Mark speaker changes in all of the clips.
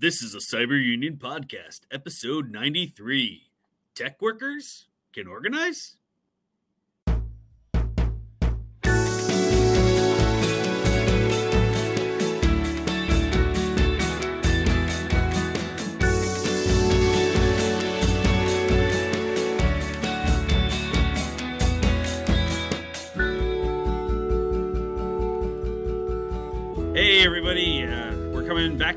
Speaker 1: This is a Cyber Union podcast, episode 93. Tech workers can organize? Hey, everybody. Uh, we're coming back.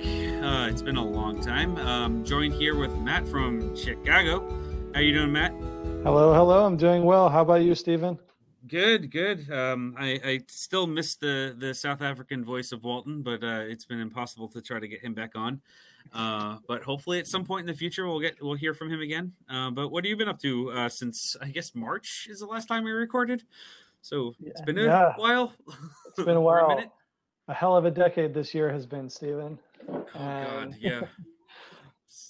Speaker 1: It's been a long time. Um, joined here with Matt from Chicago. How you doing, Matt?
Speaker 2: Hello, hello. I'm doing well. How about you, Stephen?
Speaker 1: Good, good. Um, I, I still miss the, the South African voice of Walton, but uh, it's been impossible to try to get him back on. Uh, but hopefully, at some point in the future, we'll get we'll hear from him again. Uh, but what have you been up to uh, since I guess March is the last time we recorded? So it's been a
Speaker 2: Yeah.
Speaker 1: while.
Speaker 2: It's been a while.
Speaker 1: minute.
Speaker 2: A hell of a decade this year has been, Stephen.
Speaker 1: Oh God, yeah.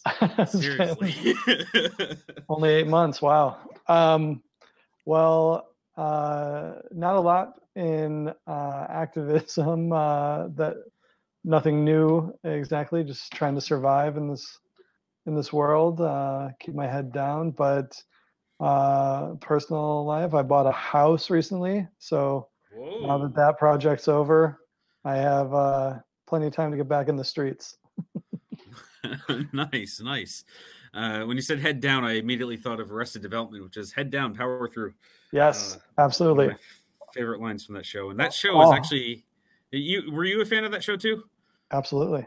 Speaker 1: Seriously.
Speaker 2: Only eight months. Wow. Um, well, uh, not a lot in uh, activism. Uh, that nothing new exactly. Just trying to survive in this in this world. Uh, keep my head down. But uh, personal life, I bought a house recently, so. now that that project's over, I have uh, plenty of time to get back in the streets.
Speaker 1: nice, nice. Uh, when you said head down, I immediately thought of Arrested Development, which is head down, power through.
Speaker 2: Yes,
Speaker 1: Uh,
Speaker 2: absolutely.
Speaker 1: favorite lines from that show, and that show is
Speaker 2: Oh.
Speaker 1: actually you. Were you a fan of that show too?
Speaker 2: Absolutely.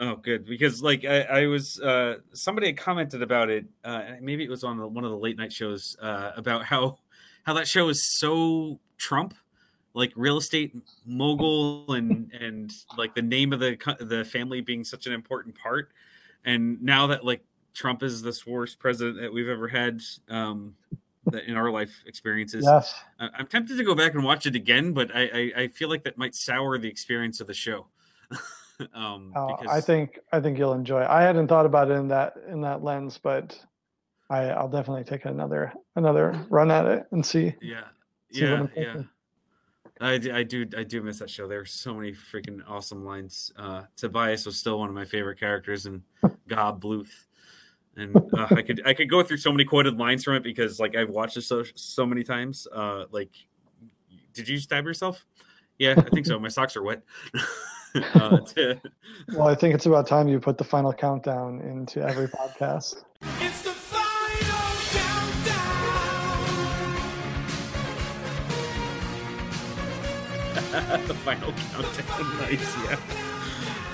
Speaker 1: Oh, good. Because like I, I was, uh, somebody had commented about it. Uh, maybe it was on the, one of the late night shows uh, about how how that show is so Trump, like real estate mogul, and and like the name of the the family being such an important part. And now that like Trump is the worst president that we've ever had, um, that in our life experiences,
Speaker 2: Yes.
Speaker 1: I'm tempted to go back and watch it again, but I, I, I feel like that might sour the experience of the show. um,
Speaker 2: Uh,
Speaker 1: because,
Speaker 2: I think I think you'll enjoy. it. I hadn't thought about it in that in that lens, but I, I'll definitely take another another run at it and see.
Speaker 1: yeah,
Speaker 2: see
Speaker 1: yeah, yeah.
Speaker 2: Thinking.
Speaker 1: I, d- I do I do miss that show. There were so many freaking awesome lines. Uh, Tobias was still one of my favorite characters, and Gob Bluth. And uh, I could I could go through so many quoted lines from it because like I've watched it so so many times. Uh, like, did you stab yourself? Yeah, I think so. My socks are wet. uh, to-
Speaker 2: Well, I think it's about time you put the final countdown into every podcast.
Speaker 3: It's the final countdown.
Speaker 1: nice, yeah.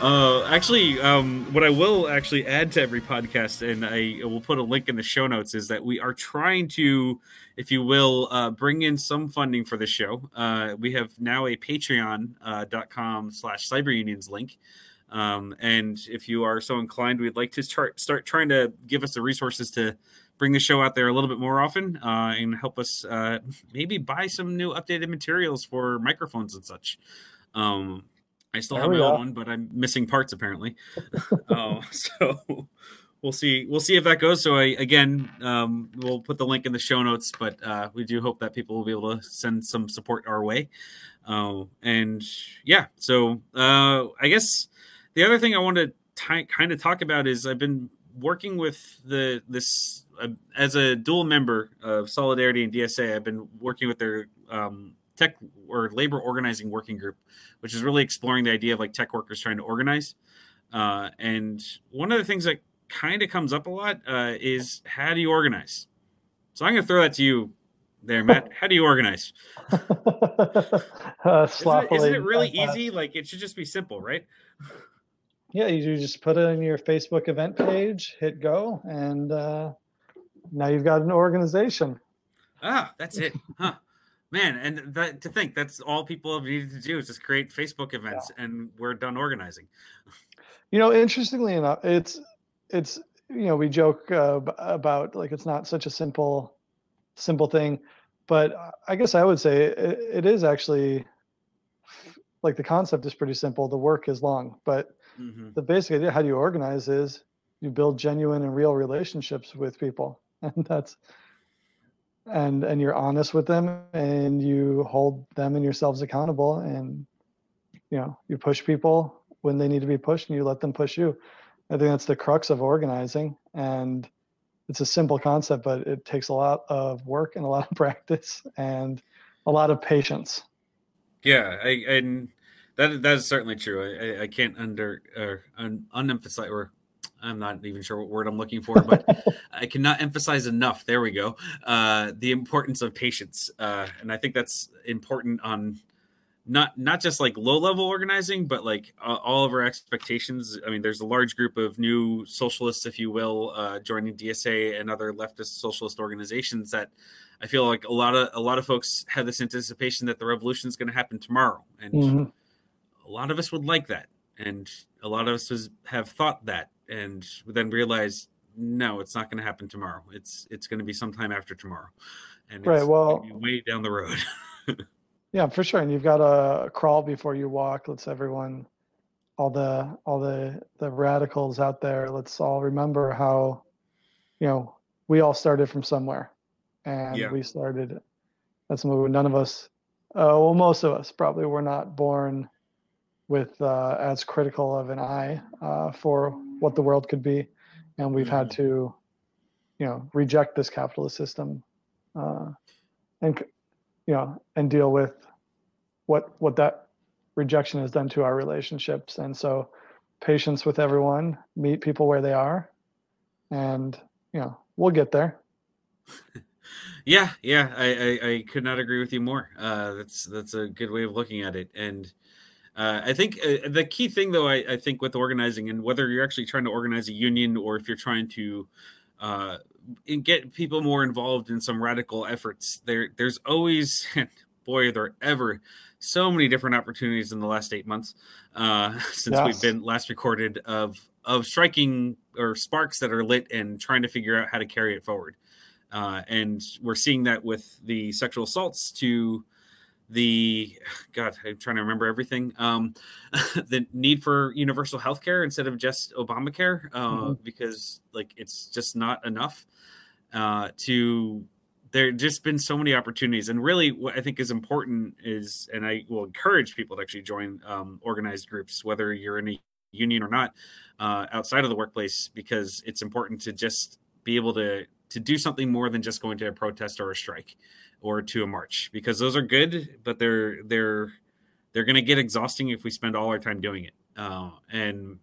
Speaker 1: Uh, actually, um, what I will actually add to every podcast, and I will put a link in the show notes, is that we are trying to, if you will, uh, bring in some funding for the show. Uh, we have now a Patreon uh, slash Cyber Unions link. Um, and if you are so inclined, we'd like to start start trying to give us the resources to bring the show out there a little bit more often uh, and help us uh, maybe buy some new updated materials for microphones and such. Um, I still
Speaker 2: There
Speaker 1: have my old one, but I'm missing parts apparently. uh, so we'll see. We'll see if that goes. So I again, um, we'll put the link in the show notes, but uh, we do hope that people will be able to send some support our way. Uh, and yeah, so uh, I guess the other thing I want to ti kind of talk about is I've been working with the this uh, as a dual member of Solidarity and DSA. I've been working with their um, tech or labor organizing working group, which is really exploring the idea of like tech workers trying to organize. Uh, and one of the things that kind of comes up a lot uh, is how do you organize? So I'm going to throw that to you there, Matt. How do you organize?
Speaker 2: uh,
Speaker 1: Isn't it,
Speaker 2: sloppily.
Speaker 1: isn't it really
Speaker 2: uh,
Speaker 1: easy? Like it should just be simple, right?
Speaker 2: Yeah, you just put it on your Facebook event page, hit go, and uh, now you've got an organization.
Speaker 1: Ah, that's it, huh? Man, and that, to think that's all people have needed to do is just create Facebook events, and we're done organizing.
Speaker 2: You know, interestingly enough, it's it's you know we joke uh, about like it's not such a simple simple thing, but I guess I would say it, it is actually like the concept is pretty simple. The work is long, but
Speaker 1: hmm
Speaker 2: the basic idea how do you organize is you build genuine and real relationships with people, and that's and and you're honest with them and you hold them and yourselves accountable and you know you push people when they need to be pushed and you let them push you. I think that's the crux of organizing, and it's a simple concept, but it takes a lot of work and a lot of practice and a lot of patience.
Speaker 1: Yeah, I, and that that is certainly true. I, I, can't under or un, unemphasize or I'm not even sure what word I'm looking for, but I cannot emphasize enough. There we go. Uh, the importance of patience, uh, and I think that's important on not not just like low level organizing, but like uh, all of our expectations. I mean, there's a large group of new socialists, if you will, uh, joining DSA and other leftist socialist organizations that I feel like a lot of a lot of folks have this anticipation that the revolution is going to happen tomorrow, and
Speaker 2: Mhm.
Speaker 1: A lot of us would like that, and a lot of us have thought that, and then realize no, it's not going to happen tomorrow. It's it's going to be sometime after tomorrow, and
Speaker 2: Right,
Speaker 1: it's
Speaker 2: well-
Speaker 1: way down the road.
Speaker 2: Yeah, for sure. And you've got to crawl before you walk. Let's everyone, all the all the the radicals out there. Let's all remember how, you know, we all started from somewhere, and
Speaker 1: Yeah.
Speaker 2: we started. That's movement. None of us, uh, well, most of us probably were not born with uh, as critical of an eye uh, for what the world could be, and we've had to, you know, reject this capitalist system, uh, and you know, and deal with what what that rejection has done to our relationships. And so, patience with everyone, meet people where they are, and you know, we'll get there.
Speaker 1: Yeah, yeah, I, I, I could not agree with you more. Uh, that's that's a good way of looking at it, and uh, I think uh, the key thing, though, I, I think with organizing, and whether you're actually trying to organize a union or if you're trying to uh, get people more involved in some radical efforts, there there's always, boy, there are ever so many different opportunities in the last eight months uh, since we've been last recorded of of striking or sparks that are lit and trying to figure out how to carry it forward. Uh, and we're seeing that with the sexual assaults to the god i'm trying to remember everything um, the need for universal health care instead of just obamacare uh,
Speaker 2: Mhm.
Speaker 1: because like it's just not enough uh, to there just been so many opportunities and really what i think is important is and i will encourage people to actually join um, organized groups whether you're in a union or not uh, outside of the workplace because it's important to just be able to to do something more than just going to a protest or a strike or to a march because those are good but they're they're they're going to get exhausting if we spend all our time doing it. Uh, and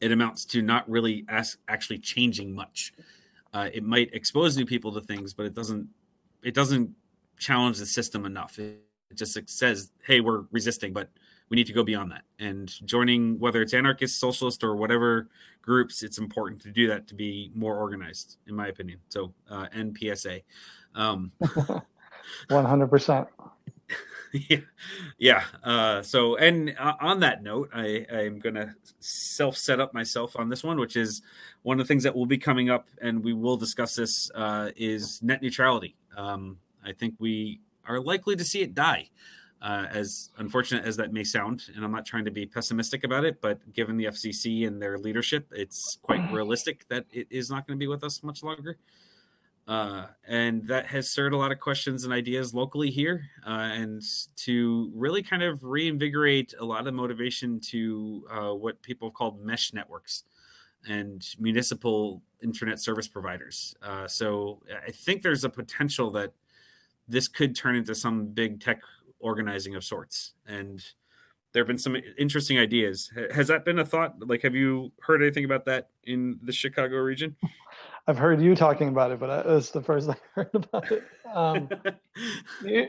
Speaker 1: it amounts to not really as, actually changing much. Uh, it might expose new people to things but it doesn't it doesn't challenge the system enough. It, it just says hey we're resisting but we need to go beyond that. And joining whether it's anarchist socialist or whatever groups it's important to do that to be more organized in my opinion. So uh, npsa um,
Speaker 2: One hundred percent.
Speaker 1: yeah yeah uh so and uh, on that note i i'm gonna self set up myself on this one which is one of the things that will be coming up and we will discuss this uh is net neutrality um i think we are likely to see it die uh, as unfortunate as that may sound, and I'm not trying to be pessimistic about it, but given the FCC and their leadership, it's quite realistic that it is not going to be with us much longer. Uh, and that has stirred a lot of questions and ideas locally here, uh, and to really kind of reinvigorate a lot of motivation to uh, what people have called mesh networks and municipal internet service providers. Uh, so I think there's a potential that this could turn into some big tech organizing of sorts. And there have been some interesting ideas. Has that been a thought? Like, have you heard anything about that in the Chicago region?
Speaker 2: I've heard you talking about it, but it's the first I heard about it. Um,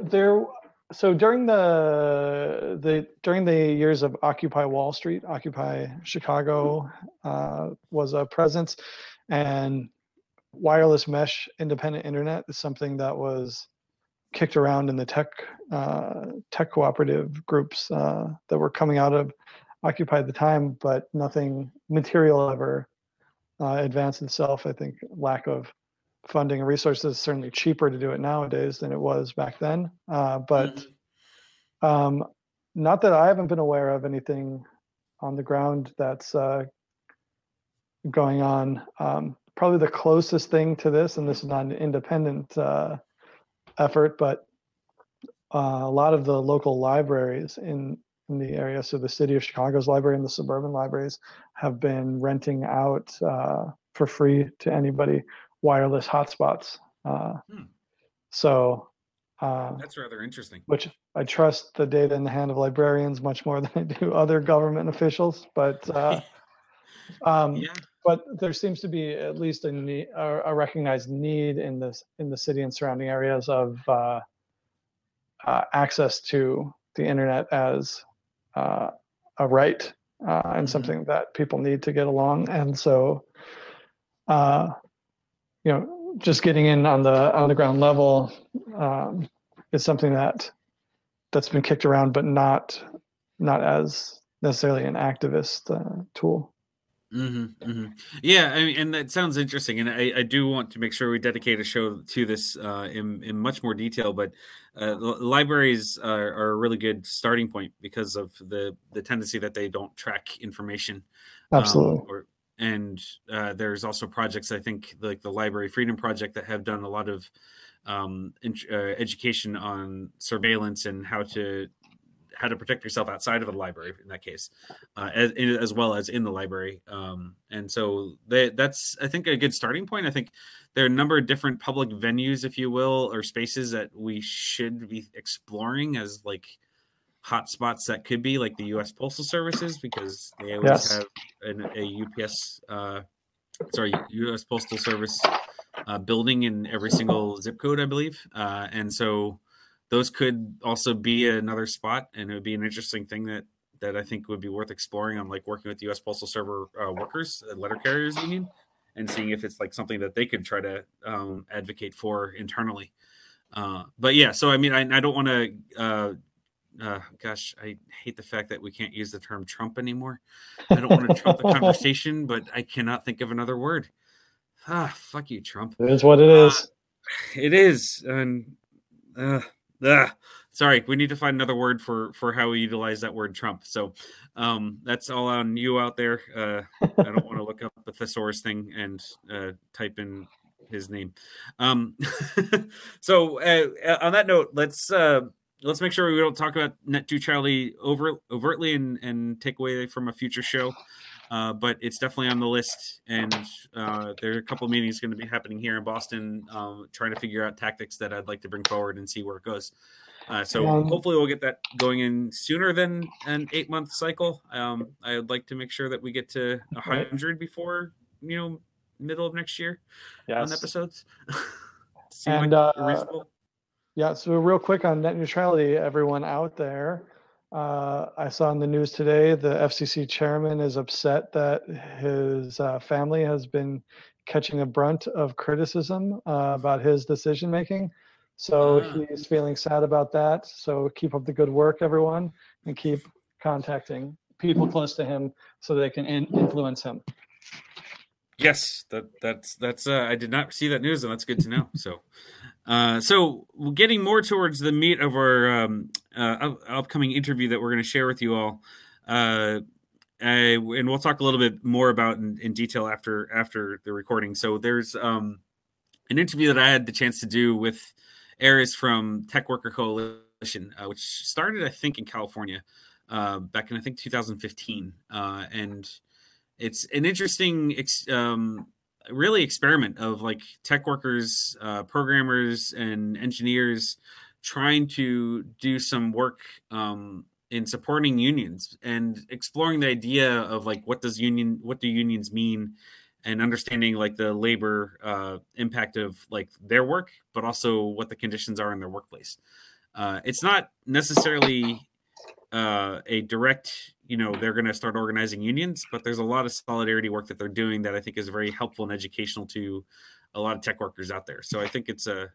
Speaker 2: there so during the the during the years of occupy wall street occupy chicago uh, was a presence and wireless mesh independent internet is something that was kicked around in the tech uh, tech cooperative groups uh, that were coming out of occupy at the time but nothing material ever uh, advanced itself i think lack of funding and resources is certainly cheaper to do it nowadays than it was back then. Uh, but um, not that I haven't been aware of anything on the ground that's uh, going on. Um, probably the closest thing to this, and this is not an independent uh, effort, but uh, a lot of the local libraries in in the area. So the city of Chicago's library and the suburban libraries have been renting out uh, for free to anybody wireless hotspots. Uh,
Speaker 1: Hmm.
Speaker 2: So, uh,
Speaker 1: That's rather interesting.
Speaker 2: which I trust the data in the hand of librarians much more than I do other government officials. But uh, um,
Speaker 1: yeah.
Speaker 2: but there seems to be at least a need, a, a recognized need in this in the city and surrounding areas of uh, uh, access to the internet as uh, a right uh, and something that people need to get along. And so, uh, you know, just getting in on the on the ground level um, is something that that's been kicked around, but not not as necessarily an activist uh, tool.
Speaker 1: Hmm hmm Yeah, I mean, and that sounds interesting, and I, I do want to make sure we dedicate a show to this uh, in in much more detail. But uh, libraries are, are a really good starting point because of the the tendency that they don't track information. um,
Speaker 2: Absolutely.
Speaker 1: or, and uh, there's also projects I think like the Library Freedom Project that have done a lot of um, in, uh, education on surveillance and how to how to protect yourself outside of a library in that case, uh, as, as well as in the library. Um, and so they, that's I think a good starting point. I think there are a number of different public venues, if you will, or spaces that we should be exploring as like hotspots that could be like the U.S. Postal Services because they always
Speaker 2: Yes.
Speaker 1: have an, a UPS, uh, sorry, U.S. Postal Service uh, building in every single zip code, I believe, uh, and so those could also be another spot, and it would be an interesting thing that that I think would be worth exploring. on like working with the U.S. Postal Server uh, workers, uh, letter carriers union, and seeing if it's like something that they could try to um, advocate for internally. Uh, but yeah, so I mean, I, I don't want to. Uh, uh, gosh, I hate the fact that we can't use the term Trump anymore. I don't want to trump the conversation, but I cannot think of another word. Ah, fuck you, Trump.
Speaker 2: It is what it is uh,
Speaker 1: it is and uh, uh, sorry, we need to find another word for for how we utilize that word Trump. So um, that's all on you out there. Uh, I don't want to look up the thesaurus thing and uh, type in his name. Um, so uh, on that note, let's uh, let's make sure we don't talk about net neutrality over overtly and and take away from a future show. Uh, but it's definitely on the list, and uh, there are a couple of meetings going to be happening here in Boston, um, trying to figure out tactics that I'd like to bring forward and see where it goes. Uh, so
Speaker 2: Um,
Speaker 1: hopefully we'll get that going in sooner than an eight month cycle. Um, I would like to make sure that we get to hundred before you know middle of next year on episodes.
Speaker 2: And,
Speaker 1: like
Speaker 2: uh. Yeah, so real quick on net neutrality, everyone out there. Uh, I saw in the news today the FCC chairman is upset that his uh, family has been catching a brunt of criticism uh, about his decision making. So
Speaker 1: Ah.
Speaker 2: he's feeling sad about that. So keep up the good work, everyone, and keep contacting people close to him so they can in- influence him.
Speaker 1: Yes, that that's that's. Uh, I did not see that news, and that's good to know. So, uh, so getting more towards the meat of our um, uh, upcoming interview that we're going to share with you all, uh, I, and we'll talk a little bit more about in, in detail after after the recording. So, there's um, an interview that I had the chance to do with Aris from Tech Worker Coalition, uh, which started, I think, in California uh, back in I think 2015, uh, and it's an interesting um, really experiment of like tech workers uh, programmers and engineers trying to do some work um, in supporting unions and exploring the idea of like what does union what do unions mean and understanding like the labor uh, impact of like their work but also what the conditions are in their workplace. Uh, it's not necessarily uh, a direct, you know, they're going to start organizing unions, but there's a lot of solidarity work that they're doing that I think is very helpful and educational to a lot of tech workers out there. So I think it's a,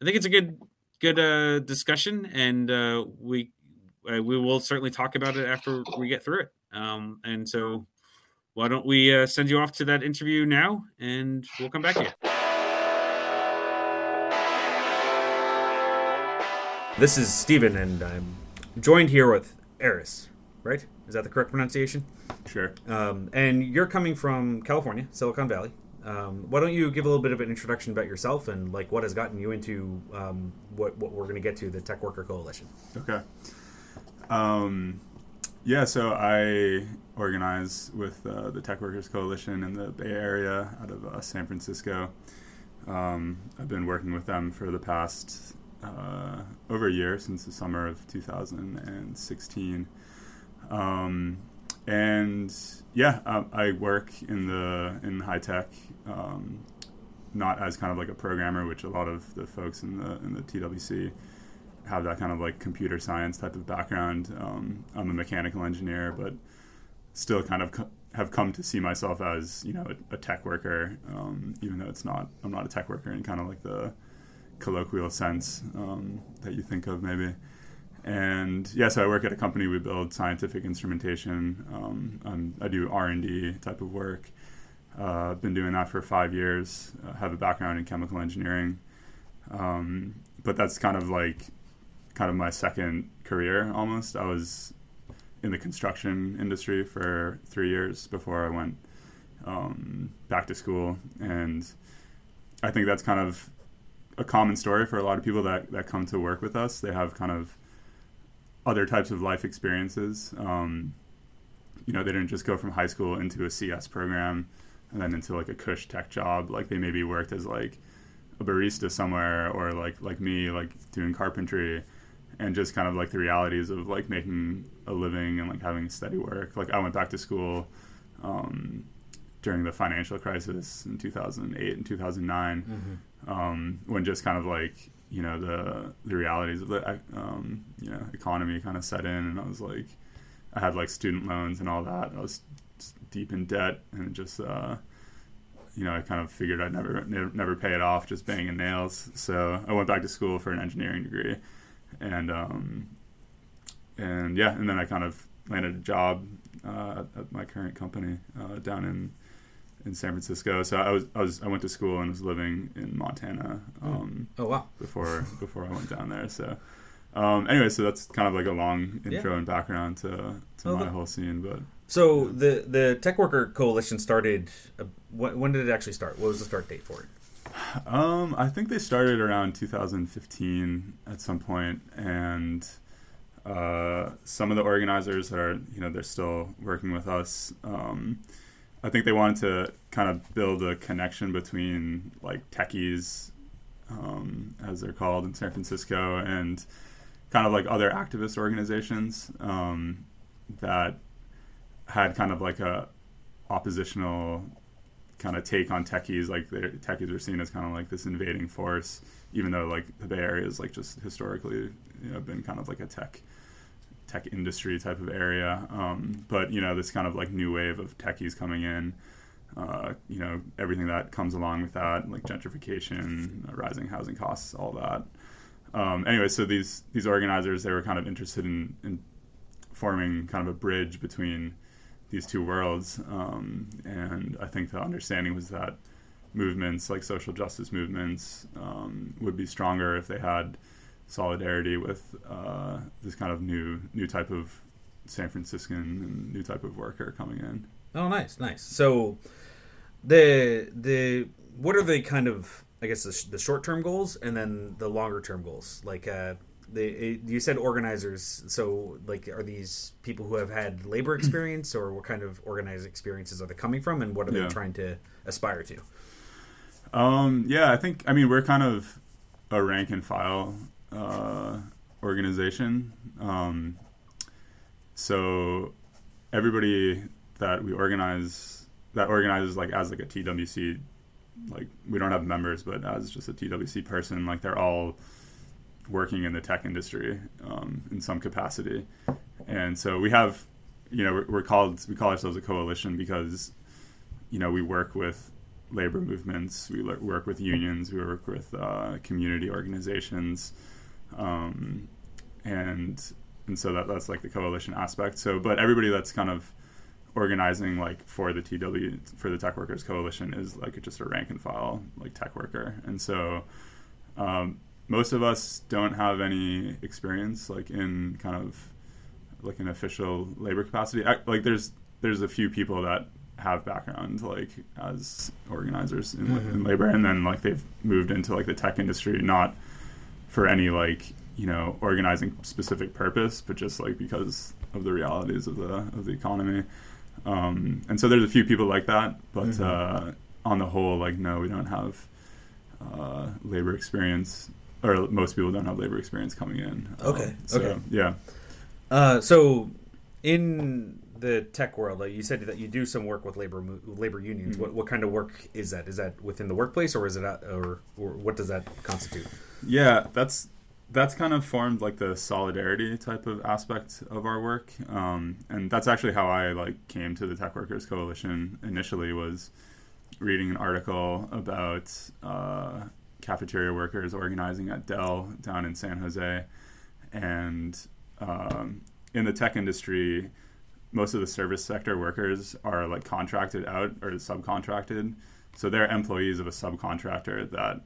Speaker 1: I think it's a good, good uh, discussion, and uh, we uh, we will certainly talk about it after we get through it. Um, and so, why don't we uh, send you off to that interview now, and we'll come back to you. This is Stephen, and I'm joined here with Eris, right? Is that the correct pronunciation?
Speaker 4: Sure.
Speaker 1: Um, and you're coming from California, Silicon Valley. Um, why don't you give a little bit of an introduction about yourself and like what has gotten you into um, what what we're going to get to the Tech Worker Coalition?
Speaker 4: Okay. Um, yeah, so I organize with uh, the Tech Workers Coalition in the Bay Area out of uh, San Francisco. Um, I've been working with them for the past uh, over a year since the summer of 2016. Um, and yeah, uh, I work in the in high tech, um, not as kind of like a programmer, which a lot of the folks in the in the TWC have that kind of like computer science type of background. Um, I'm a mechanical engineer, but still kind of co- have come to see myself as you know a, a tech worker, um, even though it's not. I'm not a tech worker in kind of like the colloquial sense um, that you think of maybe. And yeah, so I work at a company. We build scientific instrumentation. Um, I do R and D type of work. Uh, I've been doing that for five years. I have a background in chemical engineering, um, but that's kind of like kind of my second career almost. I was in the construction industry for three years before I went um, back to school, and I think that's kind of a common story for a lot of people that, that come to work with us. They have kind of other types of life experiences. Um, you know, they didn't just go from high school into a CS program and then into like a cush tech job. Like they maybe worked as like a barista somewhere or like like me, like doing carpentry and just kind of like the realities of like making a living and like having steady work. Like I went back to school um, during the financial crisis in 2008 and 2009 um, when just kind of like you know the the realities of the um, you know economy kind of set in, and I was like, I had like student loans and all that. I was deep in debt, and just uh, you know I kind of figured I'd never never, pay it off just banging nails. So I went back to school for an engineering degree, and um, and yeah, and then I kind of landed a job uh, at, at my current company uh, down in in San Francisco. So I was I was I went to school and was living in Montana um,
Speaker 1: Oh wow.
Speaker 4: before before I went down there. So um, anyway, so that's kind of like a long intro and background to to
Speaker 1: Oh,
Speaker 4: my
Speaker 1: that-
Speaker 4: whole scene. But
Speaker 1: So the the Tech Worker Coalition started. Uh, when, when did it actually start? What was the start date for it?
Speaker 4: Um, I think they started around 2015 at some point, and uh, some of the organizers are, you know, they're still working with us. Um, I think they wanted to kind of build a connection between like techies, um, as they're called in San Francisco, and kind of like other activist organizations um, that had kind of like a oppositional kind of take on techies. Like techies are seen as kind of like this invading force, even though like the Bay Area is like just historically you know been kind of like a tech tech industry type of area. Um, but you know this kind of like new wave of techies coming in. Uh, you know everything that comes along with that, like gentrification, uh, rising housing costs, all that. Um, anyway, so these these organizers they were kind of interested in, in forming kind of a bridge between these two worlds. Um, and I think the understanding was that movements like social justice movements um, would be stronger if they had solidarity with uh, this kind of new new type of San Franciscan and new type of worker coming in.
Speaker 1: Oh, nice, nice. So the the what are the kind of I guess the, sh- the short term goals and then the longer term goals? Like uh, the you said organizers. So like, are these people who have had labor experience, or what kind of organized experiences are they coming from, and what are
Speaker 4: Yeah.
Speaker 1: they trying to aspire to?
Speaker 4: Um, yeah, I think I mean we're kind of a rank and file uh, organization. Um, so everybody that we organize that organizes like as like a TWC, like we don't have members, but as just a TWC person, like they're all working in the tech industry um, in some capacity, and so we have, you know, we're, we're called we call ourselves a coalition because, you know, we work with labor movements, we work with unions, we work with uh, community organizations, um, and and so that that's like the coalition aspect. So, but everybody that's kind of organizing like for the TW for the Tech Workers Coalition is like just a rank and file like tech worker, and so um, most of us don't have any experience like in kind of like an official labor capacity. I, like there's there's a few people that have background like as organizers in, in labor, and then like they've moved into like the tech industry, not for any like you know organizing specific purpose, but just like because of the realities of the of the economy. Um, and so there's a few people like that, but
Speaker 5: Mhm.
Speaker 4: uh, on the whole, like no, we don't have uh, labor experience, or most people don't have labor experience coming in. Um,
Speaker 5: Okay,
Speaker 4: so,
Speaker 5: okay.
Speaker 4: Yeah.
Speaker 1: Uh, so in the tech world, you said that you do some work with labor labor unions.
Speaker 4: Mhm.
Speaker 1: What what kind of work is that? Is that within the workplace, or is it out, or or what does that constitute?
Speaker 4: Yeah, that's that's kind of formed like the solidarity type of aspect of our work, um, and that's actually how I like came to the Tech Workers Coalition initially was reading an article about uh, cafeteria workers organizing at Dell down in San Jose, and um, in the tech industry, most of the service sector workers are like contracted out or subcontracted, so they're employees of a subcontractor that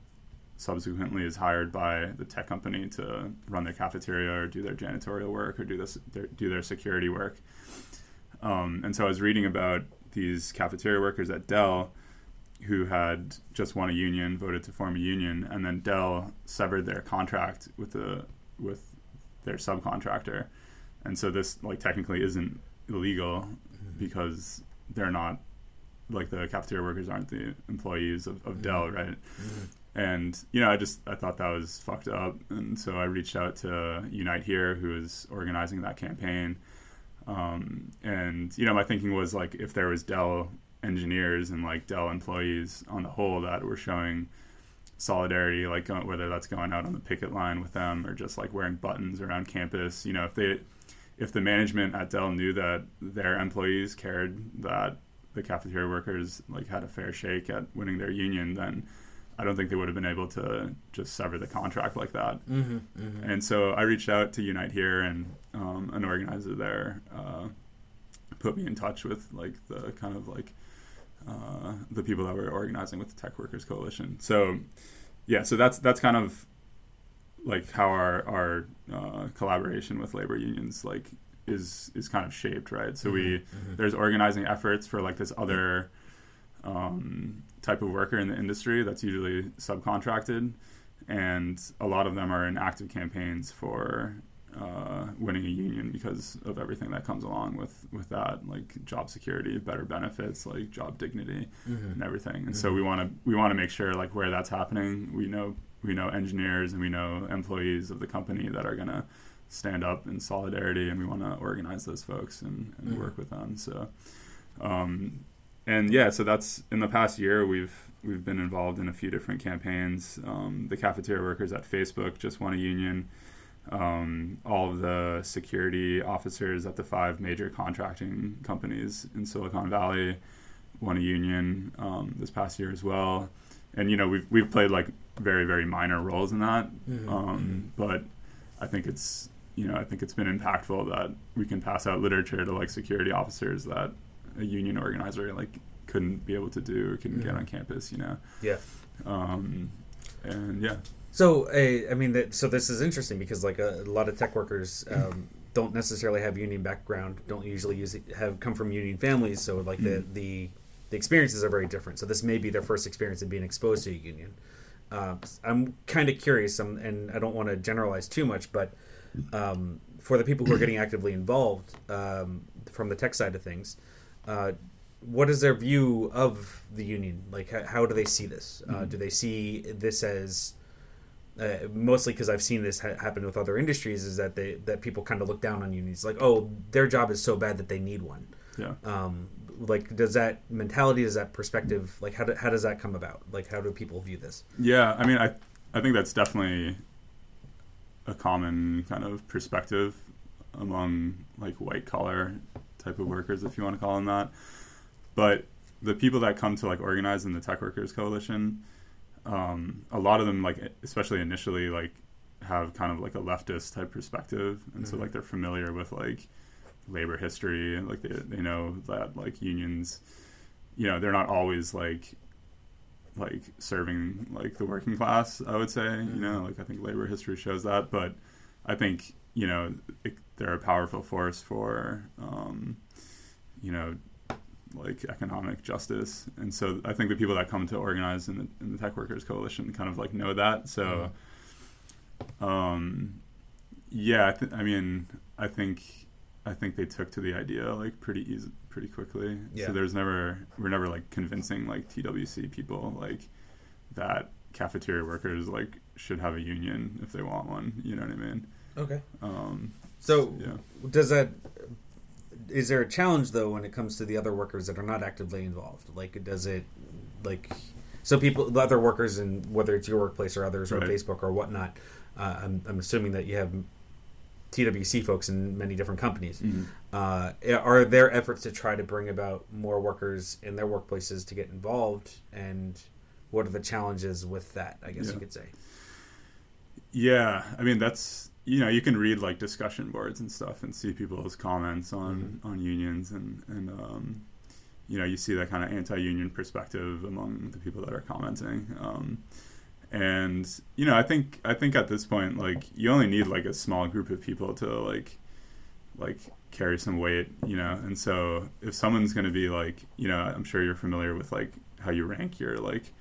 Speaker 4: subsequently is hired by the tech company to run their cafeteria or do their janitorial work or do this their, do their security work. Um, and so I was reading about these cafeteria workers at Dell who had just won a union, voted to form a union, and then Dell severed their contract with the with their subcontractor. And so this like technically isn't illegal because they're not like the cafeteria workers aren't the employees of, of mm-hmm. Dell, right? Mm-hmm. and you know i just i thought that was fucked up. And so i reached out to unite here who is organizing that campaign. Um, and you know my thinking was like if there was dell engineers and like dell employees on the whole that were showing solidarity like uh, whether that's going out on the picket line with them or just like wearing buttons around campus you know if they if the management at dell knew that their employees cared that the cafeteria workers like had a fair shake at winning their union then I don't think they would have been able to just sever the contract like that.
Speaker 5: Mm-hmm, mm-hmm.
Speaker 4: And so I reached out to Unite here, and um, an organizer there uh, put me in touch with like the kind of like uh, the people that were organizing with the Tech Workers Coalition. So yeah, so that's that's kind of like how our our uh, collaboration with labor unions like is is kind of shaped, right? So we
Speaker 5: Mhm.
Speaker 4: there's organizing efforts for like this other um, type of worker in the industry that's usually subcontracted, and a lot of them are in active campaigns for uh, winning a union because of everything that comes along with with that, like job security, better benefits, like job dignity,
Speaker 5: Mhm.
Speaker 4: and everything. And so we want to we want to make sure like where that's happening, we know we know engineers and we know employees of the company that are gonna stand up in solidarity, and we want to organize those folks and, and
Speaker 5: Mhm.
Speaker 4: work with them. So. Um, and yeah, so that's in the past year we've we've been involved in a few different campaigns. Um, the cafeteria workers at Facebook just won a union. Um, all of the security officers at the five major contracting companies in Silicon Valley won a union um, this past year as well. And you know we've we've played like very very minor roles in that,
Speaker 5: Mhm.
Speaker 4: um, but I think it's you know I think it's been impactful that we can pass out literature to like security officers that a union organizer like couldn't be able to do or couldn't get
Speaker 5: Mhm.
Speaker 4: on campus, you know.
Speaker 1: Yeah.
Speaker 4: Um, and yeah,
Speaker 1: So, uh, I mean, that, so this is interesting because like a, a lot of tech workers um, don't necessarily have union background, don't usually use it, have come from union families, so like the, the the experiences are very different. So this may be their first experience of being exposed to a union. Um, I'm kind of curious, um, and I don't want to generalize too much, but um, for the people who are getting actively involved um, from the tech side of things, uh, what is their view of the union? Like, how, how do they see this? Uh, do they see this as uh, mostly because I've seen this ha- happen with other industries? Is that they that people kind of look down on unions, like, oh, their job is so bad that they need one.
Speaker 4: yeah.
Speaker 1: Um, like, does that mentality, does that perspective, like, how do, how does that come about? Like, how do people view this?
Speaker 4: Yeah, I mean, I I think that's definitely a common kind of perspective among like white collar type of workers, if you want to call them that. But the people that come to like organize in the Tech Workers Coalition, um, a lot of them, like especially initially, like have kind of like a leftist type perspective, and so
Speaker 1: Mhm.
Speaker 4: like they're familiar with like labor history, and like they they know that like unions, you know, they're not always like like serving like the working class i would say you know like i think labor history shows that but i think you know it, they're a powerful force for um, you know like economic justice. And so i think the people that come to organize in the, in the tech workers coalition kind of like know that. So um Yeah, I, th- I mean, I think I think they took to the idea like pretty easy, pretty quickly.
Speaker 1: Yeah.
Speaker 4: So there's never we're never like convincing like TWC people like that cafeteria workers like should have a union if they want one. You know what I mean?
Speaker 1: Okay.
Speaker 4: Um,
Speaker 1: So
Speaker 4: yeah.
Speaker 1: does that is there a challenge though when it comes to the other workers that are not actively involved? Like does it like so people the other workers and whether it's your workplace or others or
Speaker 4: Right.
Speaker 1: Facebook or whatnot, uh, I'm I'm assuming that you have TWC folks in many different companies. Uh, are there efforts to try to bring about more workers in their workplaces to get involved and what are the challenges with that? I guess
Speaker 4: Yeah.
Speaker 1: you could say.
Speaker 4: Yeah, I mean that's you know you can read like discussion boards and stuff and see people's comments on on unions and and um, you know you see that kind of anti-union perspective among the people that are commenting. Um, and you know I think I think at this point like you only need like a small group of people to like like carry some weight, you know. And so if someone's going to be like, you know, I'm sure you're familiar with like how you rank your like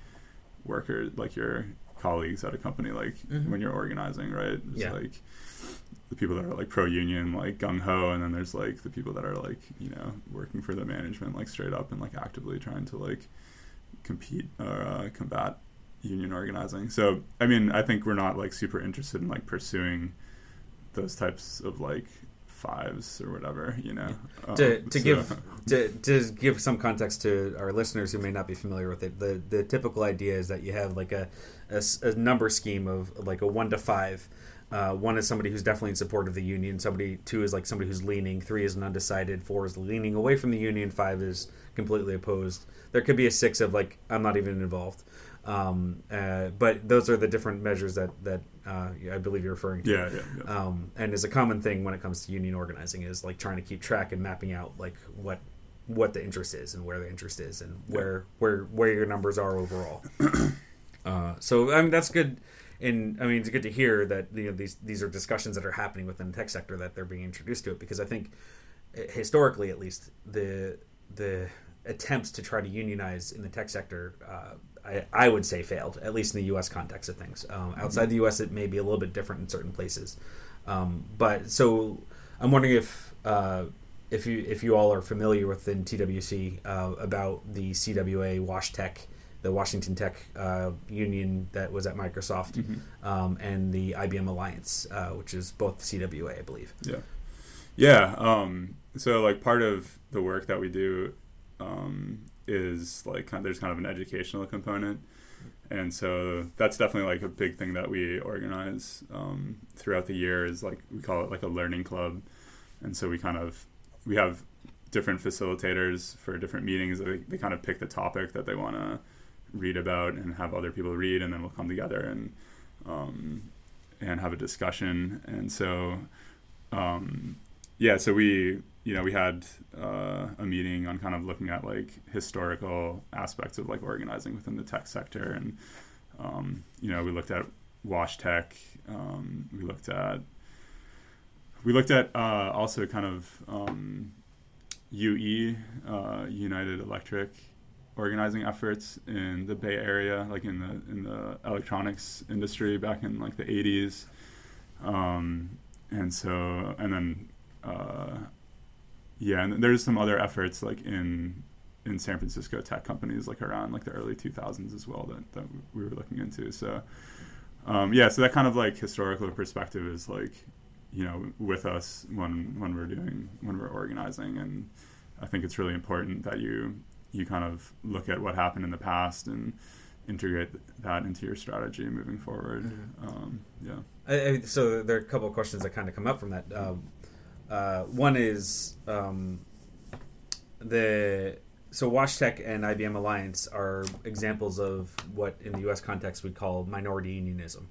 Speaker 4: worker like your colleagues at a company, like
Speaker 1: Mhm.
Speaker 4: when you're organizing, right? It's
Speaker 1: Yeah.
Speaker 4: like the people that are like pro union, like gung ho, and then there's like the people that are like, you know, working for the management, like straight up and like actively trying to like compete or uh, combat union organizing. So, I mean, I think we're not like super interested in like pursuing those types of like fives or whatever, you know.
Speaker 1: to,
Speaker 4: Um,
Speaker 1: to
Speaker 4: so-
Speaker 1: give to, to give some context to our listeners who may not be familiar with it, the the typical idea is that you have like a, a s- a number scheme of like a one to five. Uh, one is somebody who's definitely in support of the union. Somebody two is like somebody who's leaning. Three is an undecided. Four is leaning away from the union. Five is completely opposed. There could be a six of like I'm not even involved. Um, uh, but those are the different measures that that uh, I believe you're referring to
Speaker 4: yeah, yeah, yeah.
Speaker 1: um, and is a common thing when it comes to union organizing is like trying to keep track and mapping out like what what the interest is and where the interest is and where where where your numbers are overall. uh, so I mean that's good, and I mean it's good to hear that you know these these are discussions that are happening within the tech sector that they're being introduced to it because I think eh, historically at least the the attempts to try to unionize in the tech sector. Uh, I, I would say failed, at least in the U.S. context of things. Um, outside the U.S., it may be a little bit different in certain places. Um, but so I'm wondering if uh, if you if you all are familiar within TWC uh, about the CWA Wash Tech, the Washington Tech uh, union that was at Microsoft, um, and the IBM Alliance, uh, which is both CWA, I believe.
Speaker 4: Yeah. Yeah. Um, so like part of the work that we do um, is like kind there's kind of an educational component, and so that's definitely like a big thing that we organize um, throughout the year. Is like we call it like a learning club, and so we kind of we have different facilitators for different meetings. They, they kind of pick the topic that they want to read about and have other people read, and then we'll come together and um, and have a discussion. And so um, yeah, so we you know we had uh, a meeting on kind of looking at like historical aspects of like organizing within the tech sector, and um, you know we looked at Wash Tech, um, we looked at we looked at uh, also kind of um, UE uh, United Electric organizing efforts in the Bay Area, like in the in the electronics industry back in like the 80s. Um, and so and then uh, yeah and there's some other efforts like in in San Francisco tech companies like around like the early 2000s as well that, that we were looking into so um, yeah so that kind of like historical perspective is like you know with us when when we're doing when we're organizing and I think it's really important that you you kind of look at what happened in the past and integrate that into your strategy moving forward um, yeah
Speaker 1: I, I, so there are a couple of questions that kind of come up from that. Um, uh, one is um, the so WashTech and IBM Alliance are examples of what in the U.S. context we call minority unionism,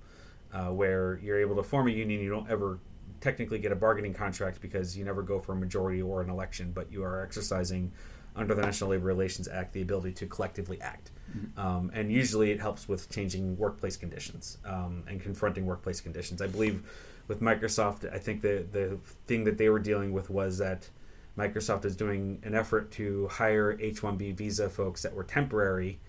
Speaker 1: uh, where you're able to form a union, you don't ever technically get a bargaining contract because you never go for a majority or an election, but you are exercising under the National Labor Relations Act the ability to collectively act. Um, and usually it helps with changing workplace conditions um, and confronting workplace conditions. I believe with Microsoft, I think the, the thing that they were dealing with was that Microsoft is doing an effort to hire H 1B visa folks that were temporary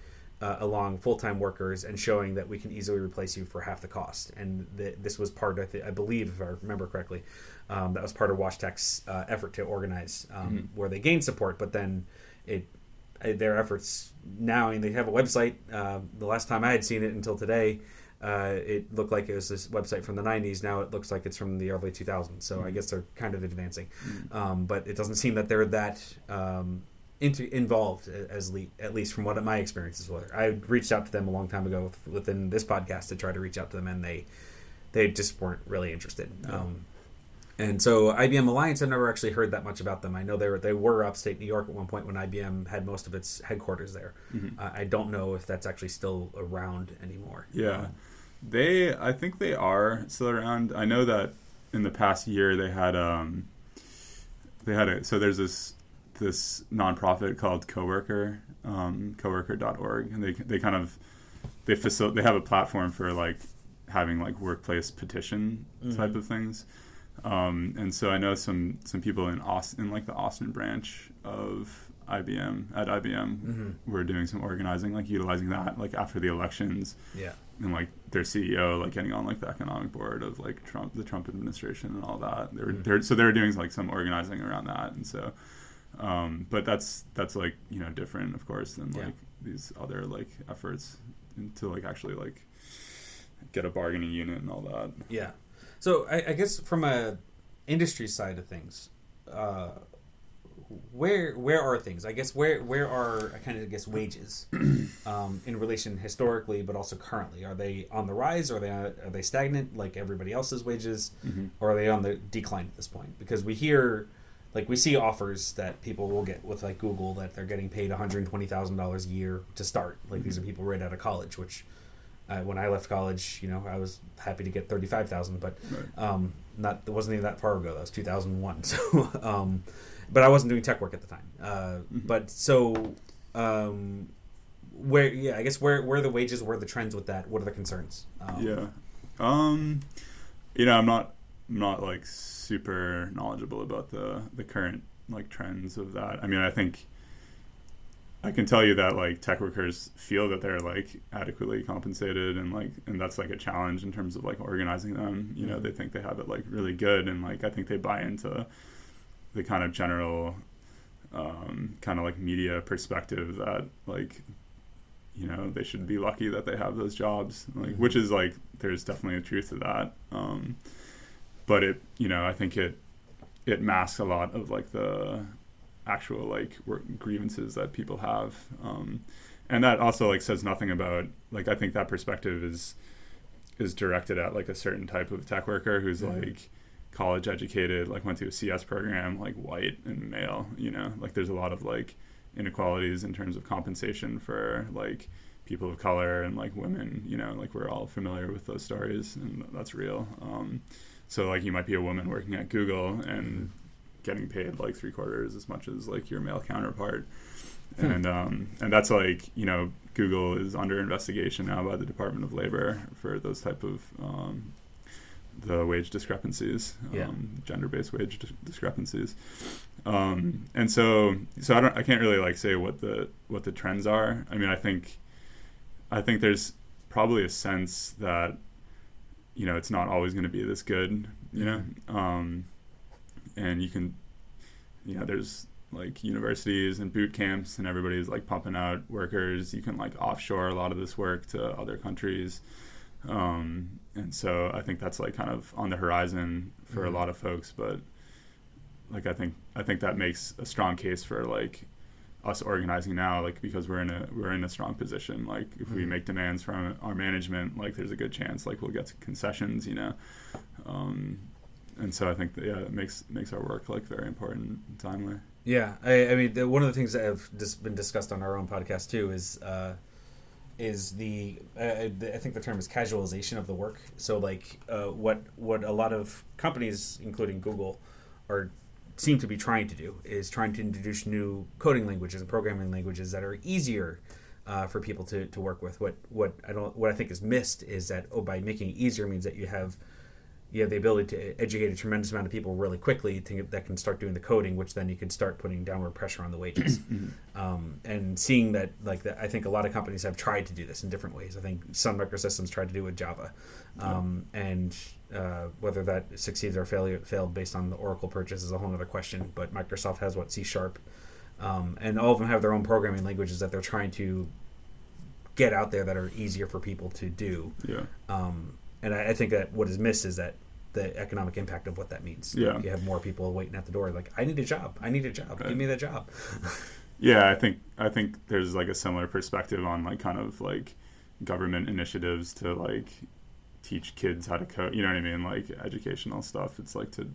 Speaker 1: uh, along full-time workers and showing that we can easily replace you for half the cost. And th- this was part, of, I believe, if I remember correctly, um, that was part of WashTech's uh, effort to organize, um, where they gained support, but then it their efforts now, and they have a website. Uh, the last time I had seen it until today, uh, it looked like it was this website from the 90s. Now it looks like it's from the early 2000s. So I guess they're kind of advancing. Um, but it doesn't seem that they're that um, into, involved, as le- at least from what my experiences were. I reached out to them a long time ago within this podcast to try to reach out to them, and they they just weren't really interested. Um, and so IBM Alliance, I've never actually heard that much about them. I know they were they were upstate New York at one point when IBM had most of its headquarters there. Uh, I don't know if that's actually still around anymore.
Speaker 4: Yeah, they. I think they are still around. I know that in the past year they had um, they had a so there's this this nonprofit called Coworker, um, coworker.org, and they they kind of they facil- they have a platform for like having like workplace petition type of things. Um, and so I know some some people in Austin, in like the Austin branch of IBM at IBM, were doing some organizing, like utilizing that, like after the elections,
Speaker 1: Yeah.
Speaker 4: and like their CEO, like getting on like the economic board of like Trump, the Trump administration, and all that. They were they're, so they were doing like some organizing around that, and so, um, but that's that's like you know different, of course, than
Speaker 1: Yeah.
Speaker 4: like these other like efforts to like actually like get a bargaining unit and all that.
Speaker 1: Yeah. So I, I guess from a industry side of things, uh, where where are things? I guess where where are I kind of guess wages um, in relation historically, but also currently? Are they on the rise? Or are they are they stagnant like everybody else's wages, or are they on the decline at this point? Because we hear. Like we see offers that people will get with like Google that they're getting paid one hundred twenty thousand dollars a year to start. Like these are people right out of college, which uh, when I left college, you know, I was happy to get thirty five thousand, but um, not it wasn't even that far ago. That was two thousand one. So, um, but I wasn't doing tech work at the time. Uh, But so, um, where yeah, I guess where where are the wages? Where are the trends with that? What are the concerns? Um,
Speaker 4: Yeah. Um you know, I'm not not like super knowledgeable about the the current like trends of that. I mean, I think I can tell you that like tech workers feel that they're like adequately compensated and like and that's like a challenge in terms of like organizing them. You know, they think they have it like really good and like I think they buy into the kind of general um, kind of like media perspective that like you know they should be lucky that they have those jobs like which is like there's definitely a truth to that um, but it you know i think it it masks a lot of like the actual like work grievances that people have um, and that also like says nothing about like i think that perspective is is directed at like a certain type of tech worker who's like college educated like went to a cs program like white and male you know? Like there's a lot of like inequalities in terms of compensation for like people of color and like women you know? Like we're all familiar with those stories and that's real. Um, so like you might be a woman working at google and getting paid like three quarters as much as like your male counterpart. And um, and that's like you know google is under investigation now by the department of labor for those type of um, the wage discrepancies
Speaker 1: Yeah.
Speaker 4: um, gender-based wage dis- discrepancies. Um, and so so I don't I can't really like say what the what the trends are. I mean I think I think there's probably a sense that you know it's not always going to be this good, you know, um, and you can you know there's like universities and boot camps and everybody's like pumping out workers. You can like offshore a lot of this work to other countries. Um, and so I think that's like kind of on the horizon for a lot of folks, but like I think I think that makes a strong case for like us organizing now, like because we're in a we're in a strong position. Like if we make demands from our management, like there's a good chance like we'll get to concessions, you know. Um, and so I think that, yeah, it makes makes our work like very important and timely.
Speaker 1: Yeah, I, I mean, the, one of the things that have just been discussed on our own podcast too is uh, is the uh, I think the term is casualization of the work. So like uh, what what a lot of companies, including Google, are seem to be trying to do is trying to introduce new coding languages and programming languages that are easier uh, for people to, to work with. What what I don't what I think is missed is that oh by making it easier means that you have you have the ability to educate a tremendous amount of people really quickly to, that can start doing the coding, which then you can start putting downward pressure on the wages. um, and seeing that, like that, I think a lot of companies have tried to do this in different ways. I think Sun Microsystems tried to do it with Java, um, and uh, whether that succeeds or failure, failed based on the Oracle purchase is a whole other question. But Microsoft has what C Sharp, um, and all of them have their own programming languages that they're trying to get out there that are easier for people to do.
Speaker 4: Yeah.
Speaker 1: And I, I think that what is missed is that the economic impact of what that means.
Speaker 4: Yeah.
Speaker 1: Like, you have more people waiting at the door, like, I need a job. I need a job.
Speaker 4: Right.
Speaker 1: Give me that job.
Speaker 4: Yeah, I think I think there's like a similar perspective on like kind of like government initiatives to like teach kids how to code. You know what I mean? Like educational stuff. It's like to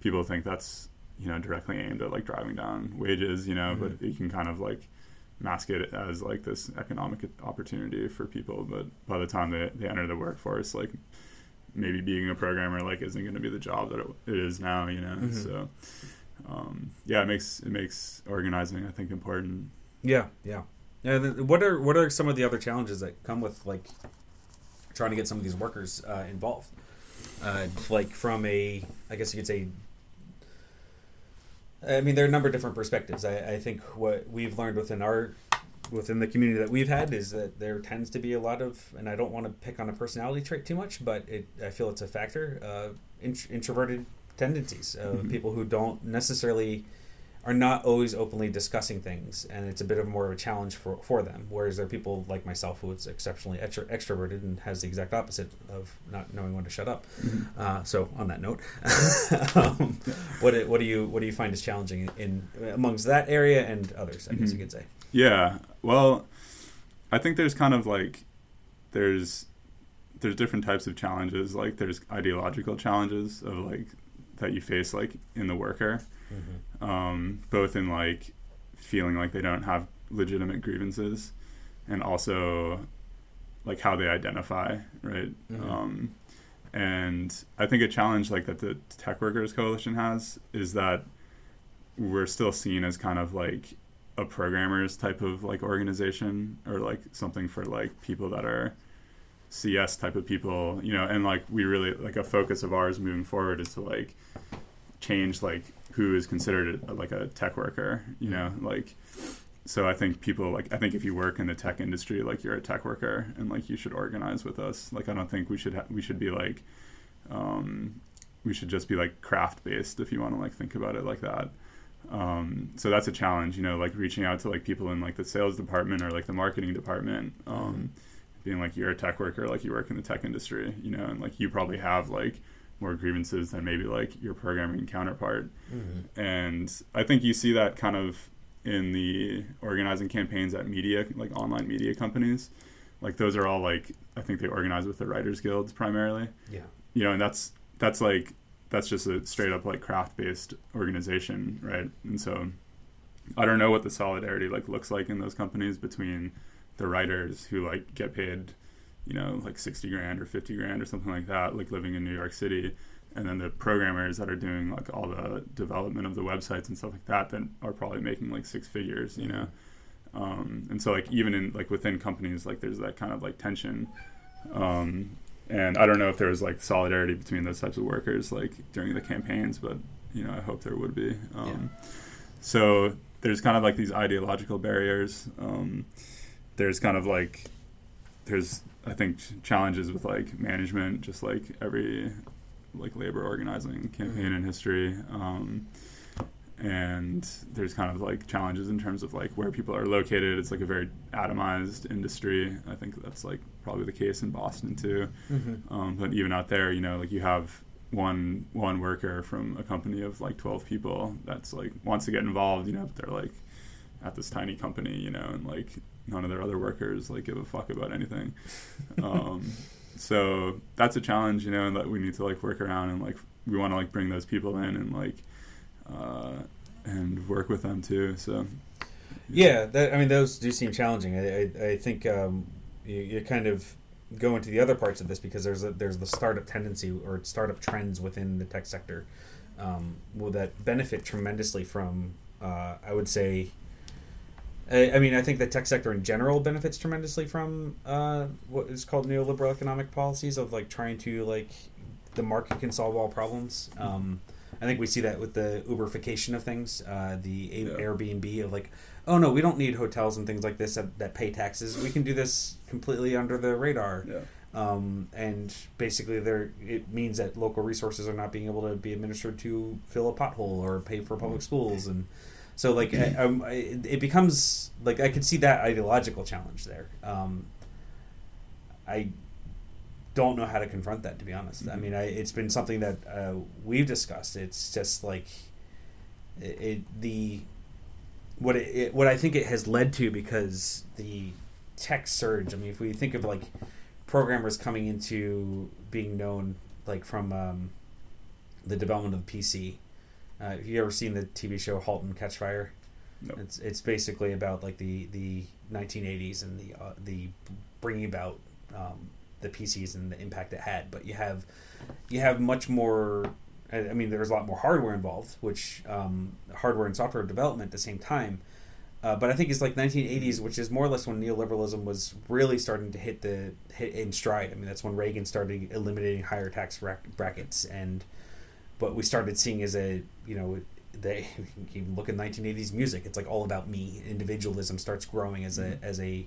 Speaker 4: people think that's you know directly aimed at like driving down wages. You know, but mm-hmm. you can kind of like mask it as like this economic opportunity for people. But by the time they they enter the workforce, like maybe being a programmer like isn't going to be the job that it, it is now. You know,
Speaker 1: Mhm.
Speaker 4: so. Um, yeah, it makes it makes organizing I think important.
Speaker 1: Yeah, yeah. And what are what are some of the other challenges that come with like trying to get some of these workers uh, involved? Uh, like from a, I guess you could say. I mean, there are a number of different perspectives. I, I think what we've learned within our within the community that we've had is that there tends to be a lot of, and I don't want to pick on a personality trait too much, but it I feel it's a factor. Uh, int- introverted tendencies of people who don't necessarily are not always openly discussing things, and it's a bit of more of a challenge for, for them. Whereas there are people like myself who is exceptionally extro- extroverted and has the exact opposite of not knowing when to shut up. Uh, so on that note, um, what do- what do you what do you find is challenging in, amongst that area and others? I guess you
Speaker 4: Mhm.
Speaker 1: could say.
Speaker 4: Yeah. Well, I think there's kind of like there's there's different types of challenges. Like there's ideological challenges of like that you face like in the worker, um, both in like feeling like they don't have legitimate grievances, and also like how they identify, right?
Speaker 1: Mhm.
Speaker 4: Um, and I think a challenge like that the Tech Workers Coalition has is that we're still seen as kind of like a programmers type of like organization or like something for like people that are CS type of people, you know, and like we really like a focus of ours moving forward is to like change like who is considered a, like a tech worker, you know, like so I think people like I think if you work in the tech industry, like you're a tech worker and like you should organize with us. Like I don't think we should ha- we should be like um, we should just be like craft based if you want to like think about it like that. Um, so that's a challenge, you know, like reaching out to like people in like the sales department or like the marketing department, um, being like you're a tech worker, like you work in the tech industry, you know, and like you probably have like more grievances than maybe like your programming counterpart. Mm-hmm. And I think you see that kind of in the organizing campaigns at media, like online media companies. Like those are all like I think they organize with the writers guilds primarily
Speaker 1: Yeah.
Speaker 4: you know, and that's that's like that's just a straight up like craft based organization, right? And so I don't know what the solidarity like looks like in those companies between the writers who like get paid, you know, like sixty grand or fifty grand or something like that, like living in New York City, and then the programmers that are doing like all the development of the websites and stuff like that then are probably making like six figures, you know. Um, and so like even in like within companies like there's that kind of like tension um, and I don't know if there was like solidarity between those types of workers like during the campaigns, but you know I hope there would be. Um, So there's kind of like these ideological barriers. Um, there's kind of like there's I think ch- challenges with like management, just like every like labor organizing campaign in history. Um, and there's kind of like challenges in terms of like where people are located. It's like a very atomized industry. I think that's like probably the case in Boston too. Um, but even out there, you know, like you have one one worker from a company of like 12 people that's like wants to get involved, you know, but they're like at this tiny company, you know, and like none of their other workers like give a fuck about anything. Um, so that's a challenge, you know, and that we need to like work around and like we want to like bring those people in and like uh, and work with them too. So
Speaker 1: Yeah, that, I mean, those do seem challenging. I, I, I think um, you, you kind of go into the other parts of this because there's a, there's the startup tendency or startup trends within the tech sector um, will that benefit tremendously from, uh, I would say, I, I mean, I think the tech sector in general benefits tremendously from uh, what is called neoliberal economic policies of like trying to like the market can solve all problems. Um, I think we see that with the Uberification of things, uh, the A-
Speaker 4: Yeah.
Speaker 1: Airbnb of like, oh no, we don't need hotels and things like this that, that pay taxes. We can do this completely under the radar.
Speaker 4: Yeah.
Speaker 1: Um, and basically, there it means that local resources are not being able to be administered to fill a pothole or pay for public schools, and so like I, um, I, it becomes like I could see that ideological challenge there. Um, I don't know how to confront that, to be honest. I mean, I, it's been something that uh, we've discussed. It's just like it, it the what it, it what I think it has led to because the tech surge. I mean, if we think of like programmers coming into being known like from um, the development of the PC. Uh, have you ever seen the TV show *Halt and Catch Fire*?
Speaker 4: No.
Speaker 1: It's it's basically about like the the 1980s and the uh, the bringing about um, the PCs and the impact it had. But you have you have much more. I mean, there's a lot more hardware involved, which um, hardware and software development at the same time. Uh, but I think it's like 1980s, which is more or less when neoliberalism was really starting to hit the hit in stride. I mean, that's when Reagan started eliminating higher tax brack- brackets, and what we started seeing is a you know they you look at 1980s music. It's like all about me. Individualism starts growing as a as a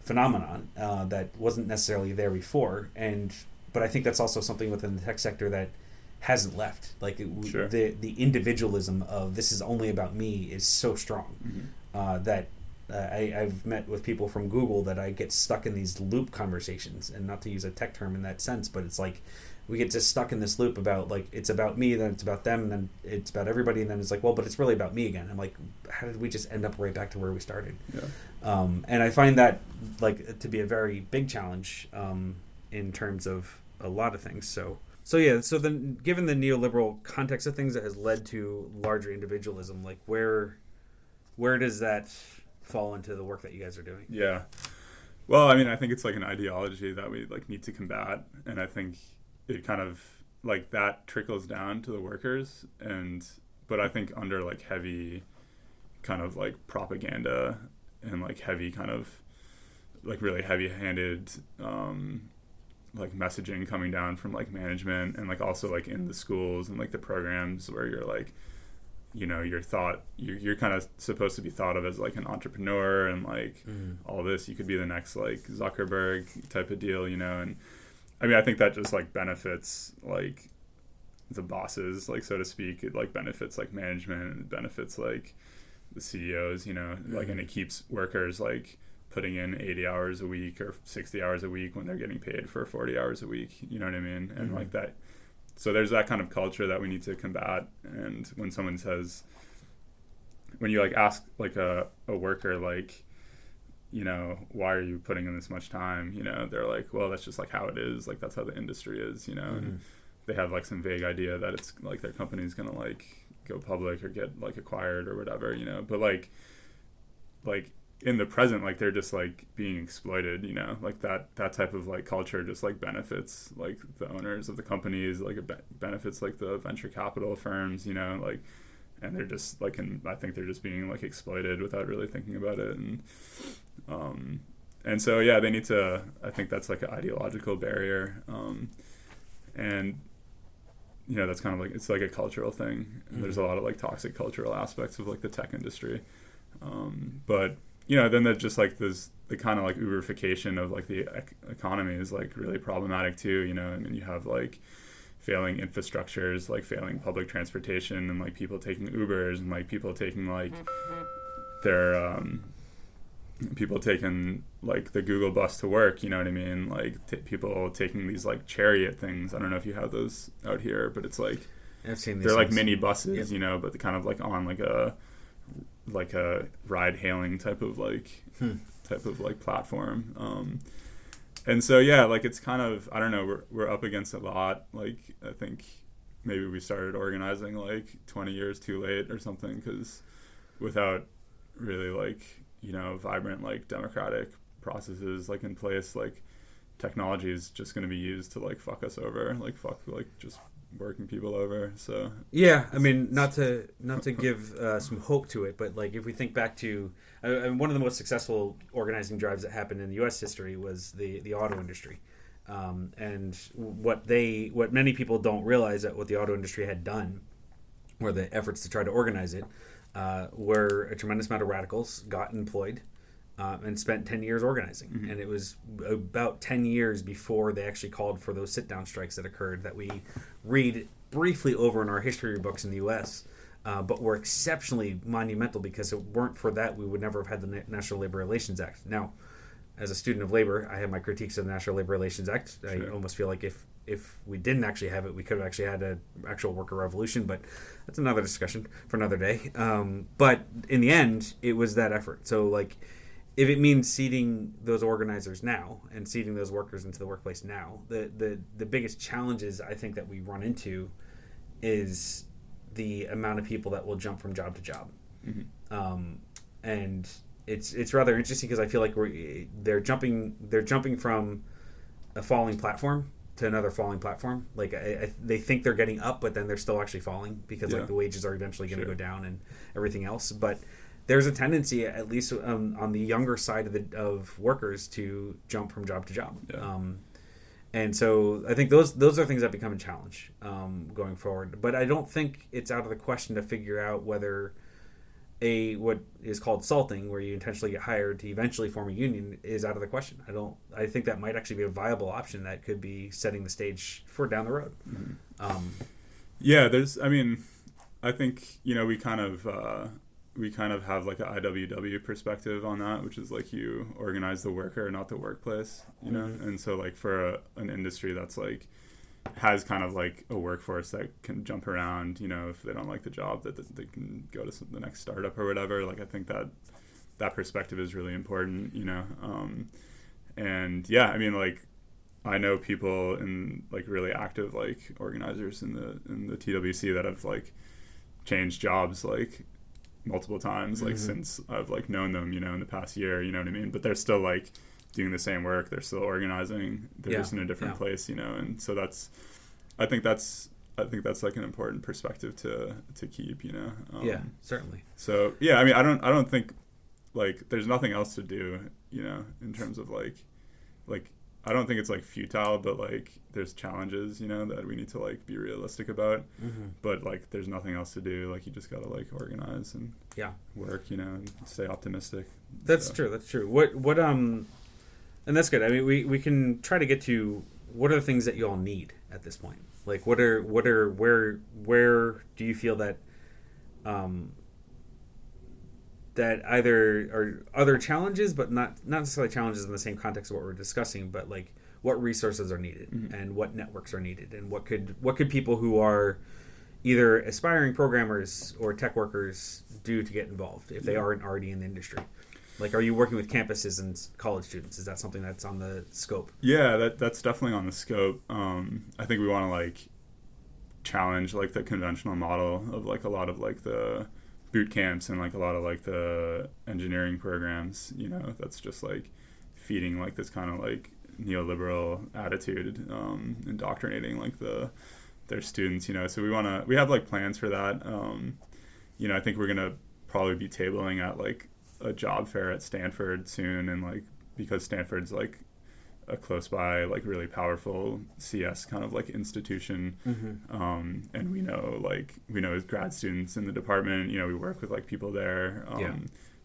Speaker 1: phenomenon uh, that wasn't necessarily there before, and but I think that's also something within the tech sector that hasn't left. Like it,
Speaker 4: Sure.
Speaker 1: the the individualism of this is only about me is so strong
Speaker 4: Mhm.
Speaker 1: uh, that uh, I, I've met with people from Google that I get stuck in these loop conversations, and not to use a tech term in that sense, but it's like we get just stuck in this loop about like it's about me, then it's about them, and then it's about everybody, and then it's like, well, but it's really about me again. I'm like, how did we just end up right back to where we started?
Speaker 4: Yeah.
Speaker 1: Um, and I find that like to be a very big challenge um, in terms of a lot of things. So. So yeah, so then given the neoliberal context of things that has led to larger individualism, like where where does that fall into the work that you guys are doing?
Speaker 4: Yeah. Well, I mean, I think it's like an ideology that we like need to combat, and I think it kind of like that trickles down to the workers, and but I think under like heavy, kind of like propaganda and like heavy kind of like really heavy-handed um, like messaging coming down from like management and like also like in the schools and like the programs where you're like you know you're thought you're, you're kind of supposed to be thought of as like an entrepreneur and like all this you could be the next like zuckerberg type of deal you know and i mean i think that just like benefits like the bosses like so to speak. It like benefits like management and it benefits like the ceos you know? Like and it keeps workers like putting in 80 hours a week or 60 hours a week when they're getting paid for 40 hours a week you know what i mean? And
Speaker 1: Mhm.
Speaker 4: like that so there's that kind of culture that we need to combat. And when someone says when you like ask like a, a worker like you know why are you putting in this much time? You know they're like well that's just like how it is. Like that's how the industry is you know?
Speaker 1: Mhm.
Speaker 4: and they have like some vague idea that it's like their company's gonna like go public or get like acquired or whatever you know? But like like in the present like they're just like being exploited you know? Like that that type of like culture just like benefits like the owners of the companies like it be- benefits like the venture capital firms you know? Like and they're just like and i think they're just being like exploited without really thinking about it. And um and so yeah they need to i think that's like an ideological barrier. Um and you know that's kind of like it's like a cultural thing. And there's a lot of like toxic cultural aspects of like the tech industry. Um but you know then there's just like this the kind of like uberification of like the ec- economy is like really problematic too you know i mean you have like failing infrastructures like failing public transportation and like people taking ubers and like people taking like their um people taking like the google bus to work you know what i mean like t- people taking these like chariot things i don't know if you have those out here but it's like
Speaker 1: I've seen these.
Speaker 4: they're like mini buses,
Speaker 1: Yep.
Speaker 4: you know, but kind of like on like a like a ride hailing type of like
Speaker 1: Hmm.
Speaker 4: type of like platform. Um, and so yeah, like it's kind of I don't know, we're we're up against a lot. Like I think maybe we started organizing like 20 years too late or something because without really like you know vibrant like democratic processes like in place like technology is just going to be used to like fuck us over like fuck like just working people over so
Speaker 1: Yeah, I mean, not to not to give uh, some hope to it, but like if we think back to uh, one of the most successful organizing drives that happened in the U.S. history was the the auto industry. Um, and what they, what many people don't realize that what the auto industry had done, or the efforts to try to organize it, uh, where a tremendous amount of radicals got employed uh, and spent 10 years organizing. And it was about 10 years before they actually called for those sit down strikes that occurred that we read briefly over in our history books in the US. Uh, but were exceptionally monumental because if it weren't for that, we would never have had the Na- National Labor Relations Act. Now, as a student of labor, I have my critiques of the National Labor Relations Act. I almost feel like if if we didn't actually have it, we could have actually had an actual worker revolution. But that's another discussion for another day. Um, but in the end, it was that effort. So like, if it means seating those organizers now and seating those workers into the workplace now, the the the biggest challenges I think that we run into is the amount of people that will jump from job to job um, and it's it's rather interesting because I feel like we're they're jumping they're jumping from a falling platform to another falling platform. Like I, I, they think they're getting up, but then they're still actually falling because
Speaker 4: Yeah.
Speaker 1: like the wages are eventually going to
Speaker 4: Sure.
Speaker 1: go down and everything else. But there's a tendency, at least um, on the younger side of the of workers, to jump from job to job.
Speaker 4: Yeah.
Speaker 1: Um, and so I think those those are things that become a challenge um, going forward. But I don't think it's out of the question to figure out whether a what is called salting, where you intentionally get hired to eventually form a union, is out of the question. I don't. I think that might actually be a viable option that could be setting the stage for down the road. Um,
Speaker 4: Yeah, there's. I mean, I think you know we kind of uh, we kind of have like a IWW perspective on that, which is like you organize the worker, not the workplace. You know,
Speaker 1: Mhm.
Speaker 4: and so like for a, an industry that's like has kind of like a workforce that can jump around. You know, if they don't like the job, that they can go to some, the next startup or whatever. Like I think that that perspective is really important. You know, um, and yeah, I mean like I know people in like really active like organizers in the in the TWC that have like changed jobs like multiple times like
Speaker 1: Mhm.
Speaker 4: since I've like known them, you know, in the past year, you know what I mean? But they're still like doing the same work, they're still organizing, they're
Speaker 1: Yeah,
Speaker 4: just in a different
Speaker 1: yeah.
Speaker 4: place, you know, and so that's I think that's I think that's like an important perspective to to keep, you know. Um,
Speaker 1: yeah, certainly.
Speaker 4: so yeah, I mean, I don't, I don't think like there's nothing else to do, you know, in terms of like, like I don't think it's like futile, but like there's challenges, you know, that we need to like be realistic about.
Speaker 1: hmm
Speaker 4: But like there's nothing else to do. Like you just gotta like organize and
Speaker 1: Yeah.
Speaker 4: work, you know, and stay optimistic.
Speaker 1: That's
Speaker 4: So-
Speaker 1: true. That's true. What what um, and that's good. I mean, we we can try to get to what are the things that you all need at this point. Like, what are what are where where do you feel that um that either are other challenges, but not not necessarily challenges in the same context of what we're discussing, but like what resources are needed
Speaker 4: Mhm.
Speaker 1: and what networks are needed and what could what could people who are either aspiring programmers or tech workers do to get involved if they aren't already in the industry? Like, are you working with campuses and college students? Is that something that's on the scope?
Speaker 4: Yeah, that that's definitely on the scope. Um, I think we want to like challenge like the conventional model of like a lot of like the boot camps and like a lot of like the engineering programs. You know, that's just like feeding like this kind of like neoliberal attitude, um, indoctrinating like the their students. You know, so we want to we have like plans for that. Um, you know, I think we're gonna probably be tabling at like a job fair at Stanford soon, and like because Stanford's like a close by, like really powerful CS kind of like institution.
Speaker 1: Mm-hmm.
Speaker 4: Um, and we know like we know as grad students in the department, you know, we work with like people there. Um,
Speaker 1: Yeah.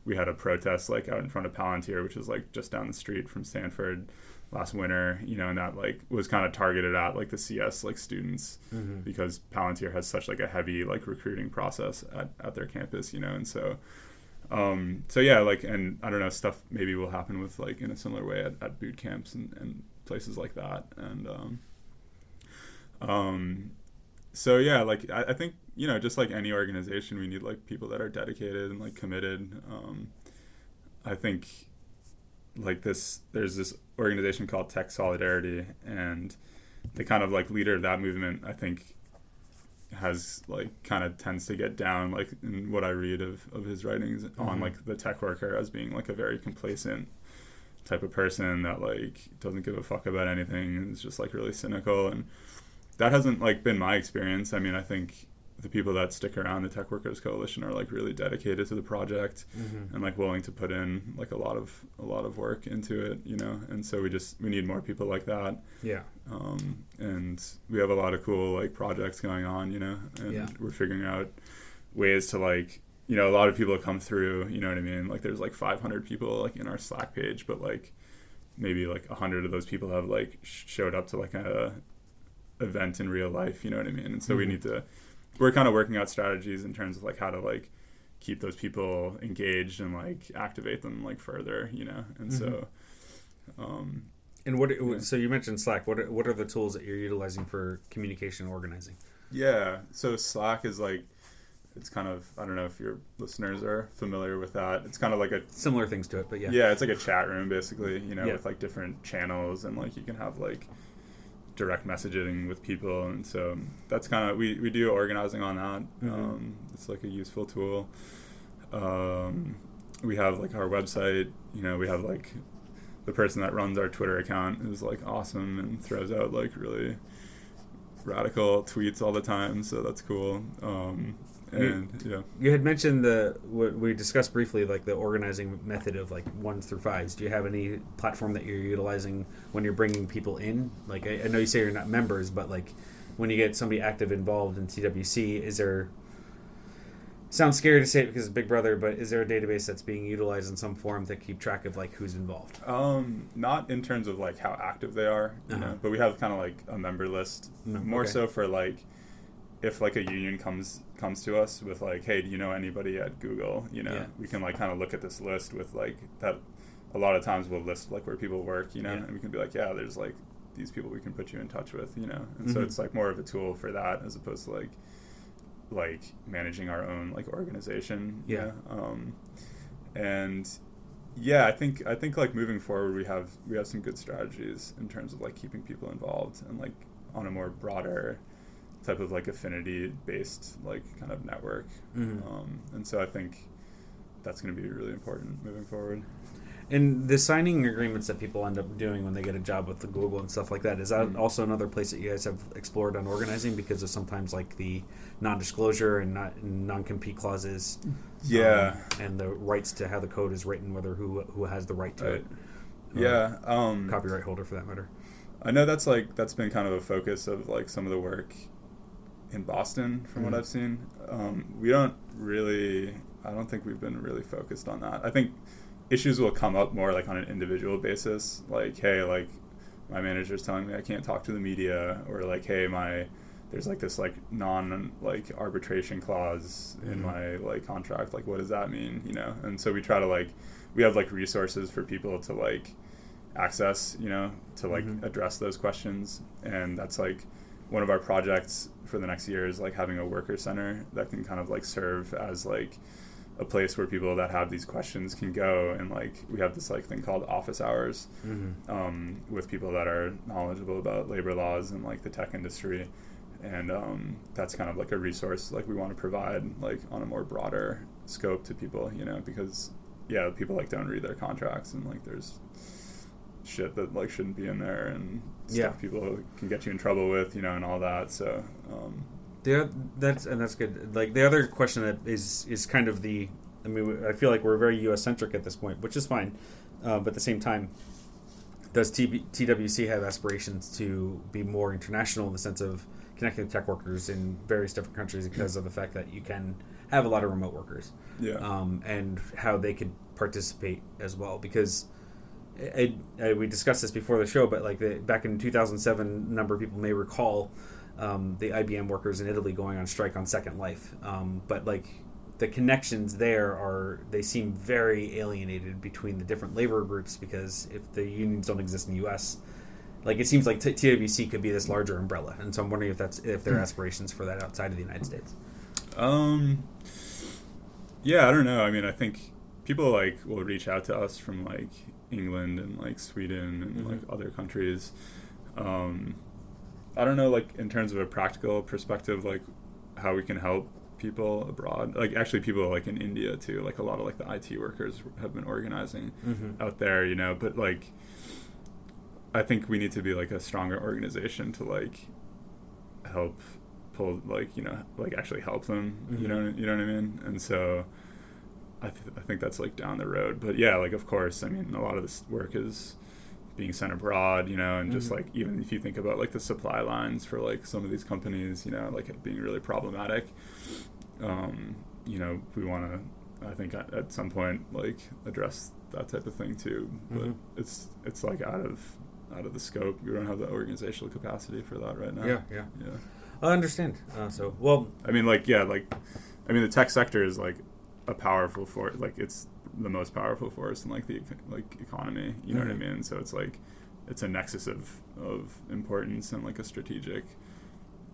Speaker 4: We had a protest like out in front of Palantir, which is like just down the street from Stanford last winter, you know, and that like was kind of targeted at like the CS like students
Speaker 1: Mm-hmm.
Speaker 4: because Palantir has such like a heavy like recruiting process at, at their campus, you know, and so um so yeah like and I don't know stuff maybe will happen with like in a similar way at, at boot camps and, and places like that. And um um so yeah like I, I think you know just like any organization we need like people that are dedicated and like committed. Um I think like this there's this organization called Tech Solidarity and the kind of like leader of that movement I think has like kind of tends to get down like in what I read of, of his writings on
Speaker 1: Mhm.
Speaker 4: like the tech worker as being like a very complacent type of person that like doesn't give a fuck about anything and is just like really cynical and that hasn't like been my experience. I mean I think the people that stick around the Tech Workers Coalition are like really dedicated to the project
Speaker 1: Mm-hmm.
Speaker 4: and like willing to put in like a lot of a lot of work into it, you know. And so we just we need more people like that.
Speaker 1: Yeah.
Speaker 4: Um, and we have a lot of cool like projects going on, you know, and
Speaker 1: Yeah.
Speaker 4: we're figuring out ways to like you know a lot of people come through you know what i mean like there's like 500 people like in our slack page but like maybe like 100 of those people have like sh- showed up to like a event in real life you know what i mean and so we
Speaker 1: Mhm.
Speaker 4: need to we're kind of working out strategies in terms of like how to like keep those people engaged and like activate them like further you know and so um
Speaker 1: And what?
Speaker 4: Yeah.
Speaker 1: So you mentioned Slack. What are, what are the tools that you're utilizing for communication and organizing?
Speaker 4: Yeah, so Slack is like it's kind of I don't know if your listeners are familiar with that. It's kind of like a
Speaker 1: Similar things to it, but yeah.
Speaker 4: yeah, it's like a chat room basically, you know,
Speaker 1: Yeah.
Speaker 4: with like different channels and like you can have like direct messaging with people and so that's kind of we we do organizing on that.
Speaker 1: Mhm.
Speaker 4: Um it's like a useful tool. Um we have like our website, you know, we have like the person that runs our Twitter account is like awesome and throws out like really radical tweets all the time, so that's cool. Um,
Speaker 1: You-
Speaker 4: yeah,
Speaker 1: You had mentioned the what we discussed briefly, like the organizing method of like ones through fives. Do you have any platform that you're utilizing when you're bringing people in? Like I, I know you say you're not members, but like when you get somebody active involved in TWC, is there? Sounds scary to say it because it's Big Brother, but is there a database that's being utilized in some form to keep track of like who's involved?
Speaker 4: um, not in terms of like how active they are, you
Speaker 1: Uh-huh.
Speaker 4: know, but we have kind of like a member list,
Speaker 1: Mm,
Speaker 4: more
Speaker 1: okay.
Speaker 4: so for like if like a union comes comes to us with like, hey, do you know anybody at Google? You know,
Speaker 1: Yeah.
Speaker 4: we can like kind of look at this list with like that. A lot of times we'll list like where people work, you know,
Speaker 1: Yeah.
Speaker 4: and we can be like, yeah, there's like these people we can put you in touch with, you know, and so
Speaker 1: Mhm.
Speaker 4: it's like more of a tool for that as opposed to like like managing our own like organization. you
Speaker 1: Yeah.
Speaker 4: know? Um, and yeah, I think I think like moving forward, we have we have some good strategies in terms of like keeping people involved and like on a more broader type of like affinity based like kind of network.
Speaker 1: Mhm.
Speaker 4: Um, and so I think that's going to be really important moving forward.
Speaker 1: And the signing agreements that people end up doing when they get a job with the Google and stuff like that is that
Speaker 4: Mm.
Speaker 1: also another place that you guys have explored on organizing because of sometimes like the non-disclosure and not non-compete clauses.
Speaker 4: Yeah.
Speaker 1: um, and the rights to how the code is written, whether who who has the right to
Speaker 4: Right.
Speaker 1: it. Um,
Speaker 4: Yeah. Um,
Speaker 1: copyright holder for that matter.
Speaker 4: I know that's like that's been kind of a focus of like some of the work in Boston from
Speaker 1: Mhm.
Speaker 4: what I've seen. Um, we don't really I don't think we've been really focused on that. I think issues will come up more like on an individual basis, like hey, like my manager's telling me I can't talk to the media or like hey, my there's like this like non like arbitration clause in
Speaker 1: Mhm.
Speaker 4: my like contract like what does that mean you know and so we try to like we have like resources for people to like access you know to like
Speaker 1: Mhm.
Speaker 4: address those questions and that's like one of our projects for the next year is like having a worker center that can kind of like serve as like a place where people that have these questions can go and like we have this like thing called office hours
Speaker 1: Mm-hmm.
Speaker 4: um, with people that are knowledgeable about labor laws and like the tech industry and um, that's kind of like a resource like we want to provide like on a more broader scope to people you know because yeah people like don't read their contracts and like there's shit that like shouldn't be in there and stuff
Speaker 1: Yeah.
Speaker 4: people can get you in trouble with you know and all that so um,
Speaker 1: The, that's and that's good. Like the other question that is is kind of the. I mean, I feel like we're very U.S. centric at this point, which is fine. Uh, but at the same time, does TB, TWC have aspirations to be more international in the sense of connecting tech workers in various different countries because of the fact that you can have a lot of remote workers?
Speaker 4: yeah
Speaker 1: um, and how they could participate as well. Because we discussed this before the show, but like the, back in 2007, a number of people may recall um, the IBM workers in Italy going on strike on Second Life. Um, but like the connections there are they seem very alienated between the different labor groups because if the unions don't exist in the U.S. Like it seems like T- TWC could be this larger umbrella, and so I'm wondering if that's if there are aspirations for that outside of the United States.
Speaker 4: Um. Yeah, I don't know. I mean, I think people like will reach out to us from like England and like Sweden and
Speaker 1: Mhm.
Speaker 4: like other countries. Um, I don't know, like in terms of a practical perspective, like how we can help people abroad. Like actually, people like in India too. Like a lot of like the IT workers have been organizing
Speaker 1: Mm-hmm.
Speaker 4: out there, you know. But like, I think we need to be like a stronger organization to like help pull like you know like actually help them.
Speaker 5: Mhm.
Speaker 4: You know you know what I mean? And so I th- I think that's like down the road. But yeah, like of course, I mean a lot of this work is being sent abroad, you know, and just
Speaker 5: Mhm.
Speaker 4: like even if you think about like the supply lines for like some of these companies, you know, like it being really problematic. Um, you know, we want to, I think, at, at some point, like address that type of thing too. But
Speaker 5: Mhm.
Speaker 4: it's it's like out of out of the scope. We don't have the organizational capacity for that right now.
Speaker 5: Yeah, yeah.
Speaker 4: yeah.
Speaker 5: I understand. Uh, so, well,
Speaker 4: I mean, like, yeah, like, I mean, the tech sector is like a powerful force. Like, it's the most powerful force in like the like economy. You know
Speaker 5: Mhm.
Speaker 4: what I mean? So it's like it's a nexus of of importance and like a strategic,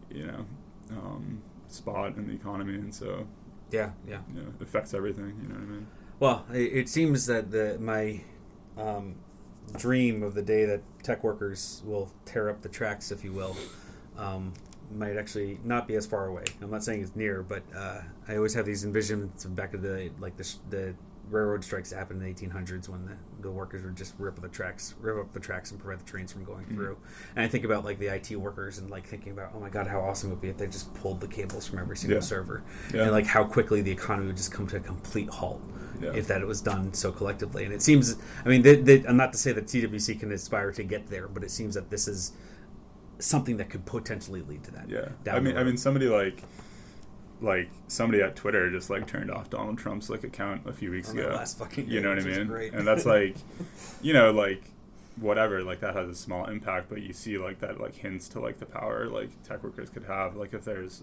Speaker 4: you know, um, spot in the economy, and so
Speaker 5: yeah, yeah.
Speaker 4: you know, it affects everything. You know what I mean?
Speaker 5: Well, it, it seems that the my um, dream of the day that tech workers will tear up the tracks, if you will, um, might actually not be as far away. I'm not saying it's near, but uh, I always have these envisions back of the like the, the railroad strikes that happened in the 1800s when the, the workers would just rip up the tracks, rip up the tracks and prevent the trains from going through. And I think about like the IT workers and like thinking about, oh my god, how awesome it would be if they just pulled the cables from every single
Speaker 4: Yeah.
Speaker 5: server,
Speaker 4: Yeah.
Speaker 5: and like how quickly the economy would just come to a complete halt
Speaker 4: Yeah.
Speaker 5: if that it was done so collectively. And it seems, I mean, they, they, I'm not to say that TWC can aspire to get there, but it seems that this is something that could potentially lead to that.
Speaker 4: Yeah. I mean, I mean, somebody like. Like somebody at Twitter just like turned off Donald Trump's like account a few weeks
Speaker 5: On
Speaker 4: ago.
Speaker 5: last fucking
Speaker 4: you know what I mean?
Speaker 5: great.
Speaker 4: And that's like, you know, like whatever, like that has a small impact, but you see like that like hints to like the power like tech workers could have. Like if there's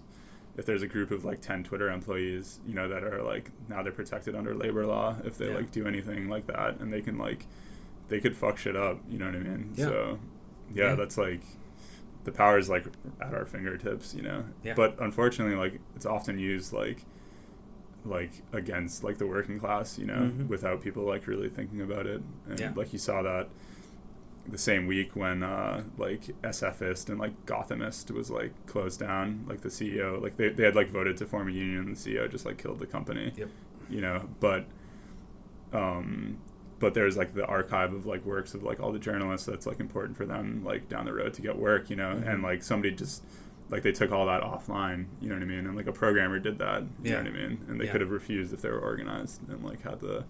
Speaker 4: if there's a group of like ten Twitter employees, you know, that are like now they're protected under labor law if they
Speaker 5: Yeah.
Speaker 4: like do anything like that, and they can like they could fuck shit up. You know what I mean?
Speaker 5: Yeah.
Speaker 4: So yeah,
Speaker 5: Yeah.
Speaker 4: that's like the power is like at our fingertips, you know.
Speaker 5: Yeah.
Speaker 4: But unfortunately, like it's often used like like against like the working class, you know,
Speaker 5: Mhm.
Speaker 4: without people like really thinking about it. And
Speaker 5: Yeah.
Speaker 4: like you saw that the same week when uh like SFist and like Gothamist was like closed down, like the CEO, like they, they had like voted to form a union and the CEO just like killed the company.
Speaker 5: Yep.
Speaker 4: You know, but um but there's like the archive of like works of like all the journalists that's like important for them like down the road to get work, you know,
Speaker 5: Mhm.
Speaker 4: and like somebody just like they took all that offline, you know what I mean? And like a programmer did that, you
Speaker 5: Yeah.
Speaker 4: know what I mean? And they
Speaker 5: Yeah.
Speaker 4: could have refused if they were organized and like had the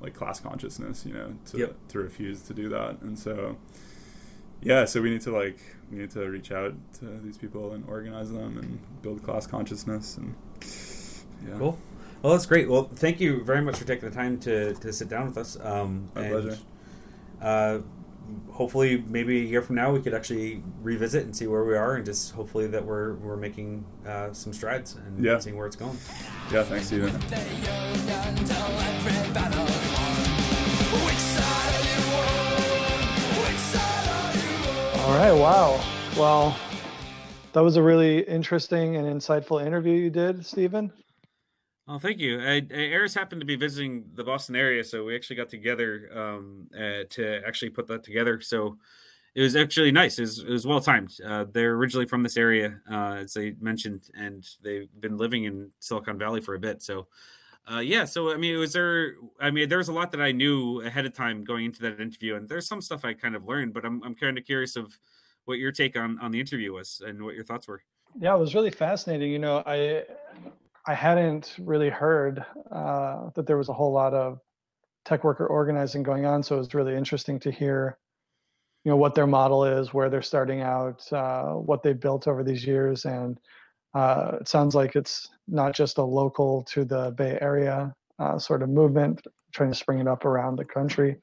Speaker 4: like class consciousness, you know, to
Speaker 5: Yep.
Speaker 4: to refuse to do that. And so yeah, so we need to like we need to reach out to these people and organize them and build class consciousness and yeah.
Speaker 5: Cool. Well, that's great. Well, thank you very much for taking the time to, to sit down with us. Um,
Speaker 4: My
Speaker 5: and,
Speaker 4: pleasure.
Speaker 5: Uh, hopefully, maybe a year from now, we could actually revisit and see where we are, and just hopefully that we're we're making uh, some strides and
Speaker 4: Yeah.
Speaker 5: seeing where it's going.
Speaker 4: Yeah, thanks Steven.
Speaker 2: All right. Wow. Well, that was a really interesting and insightful interview you did, Stephen.
Speaker 1: Oh, thank you. I, Eris happened to be visiting the Boston area, so we actually got together um, uh, to actually put that together. So it was actually nice. It was, it was well timed. Uh, they're originally from this area, uh, as they mentioned, and they've been living in Silicon Valley for a bit. So, uh, yeah. So I mean, was there? I mean, there was a lot that I knew ahead of time going into that interview, and there's some stuff I kind of learned. But I'm I'm kind of curious of what your take on on the interview was and what your thoughts were.
Speaker 2: Yeah, it was really fascinating. You know, I I hadn't really heard uh, that there was a whole lot of tech worker organizing going on, so it was really interesting to hear, you know, what their model is, where they're starting out, uh, what they've built over these years, and uh, it sounds like it's not just a local to the Bay Area uh, sort of movement, trying to spring it up around the country,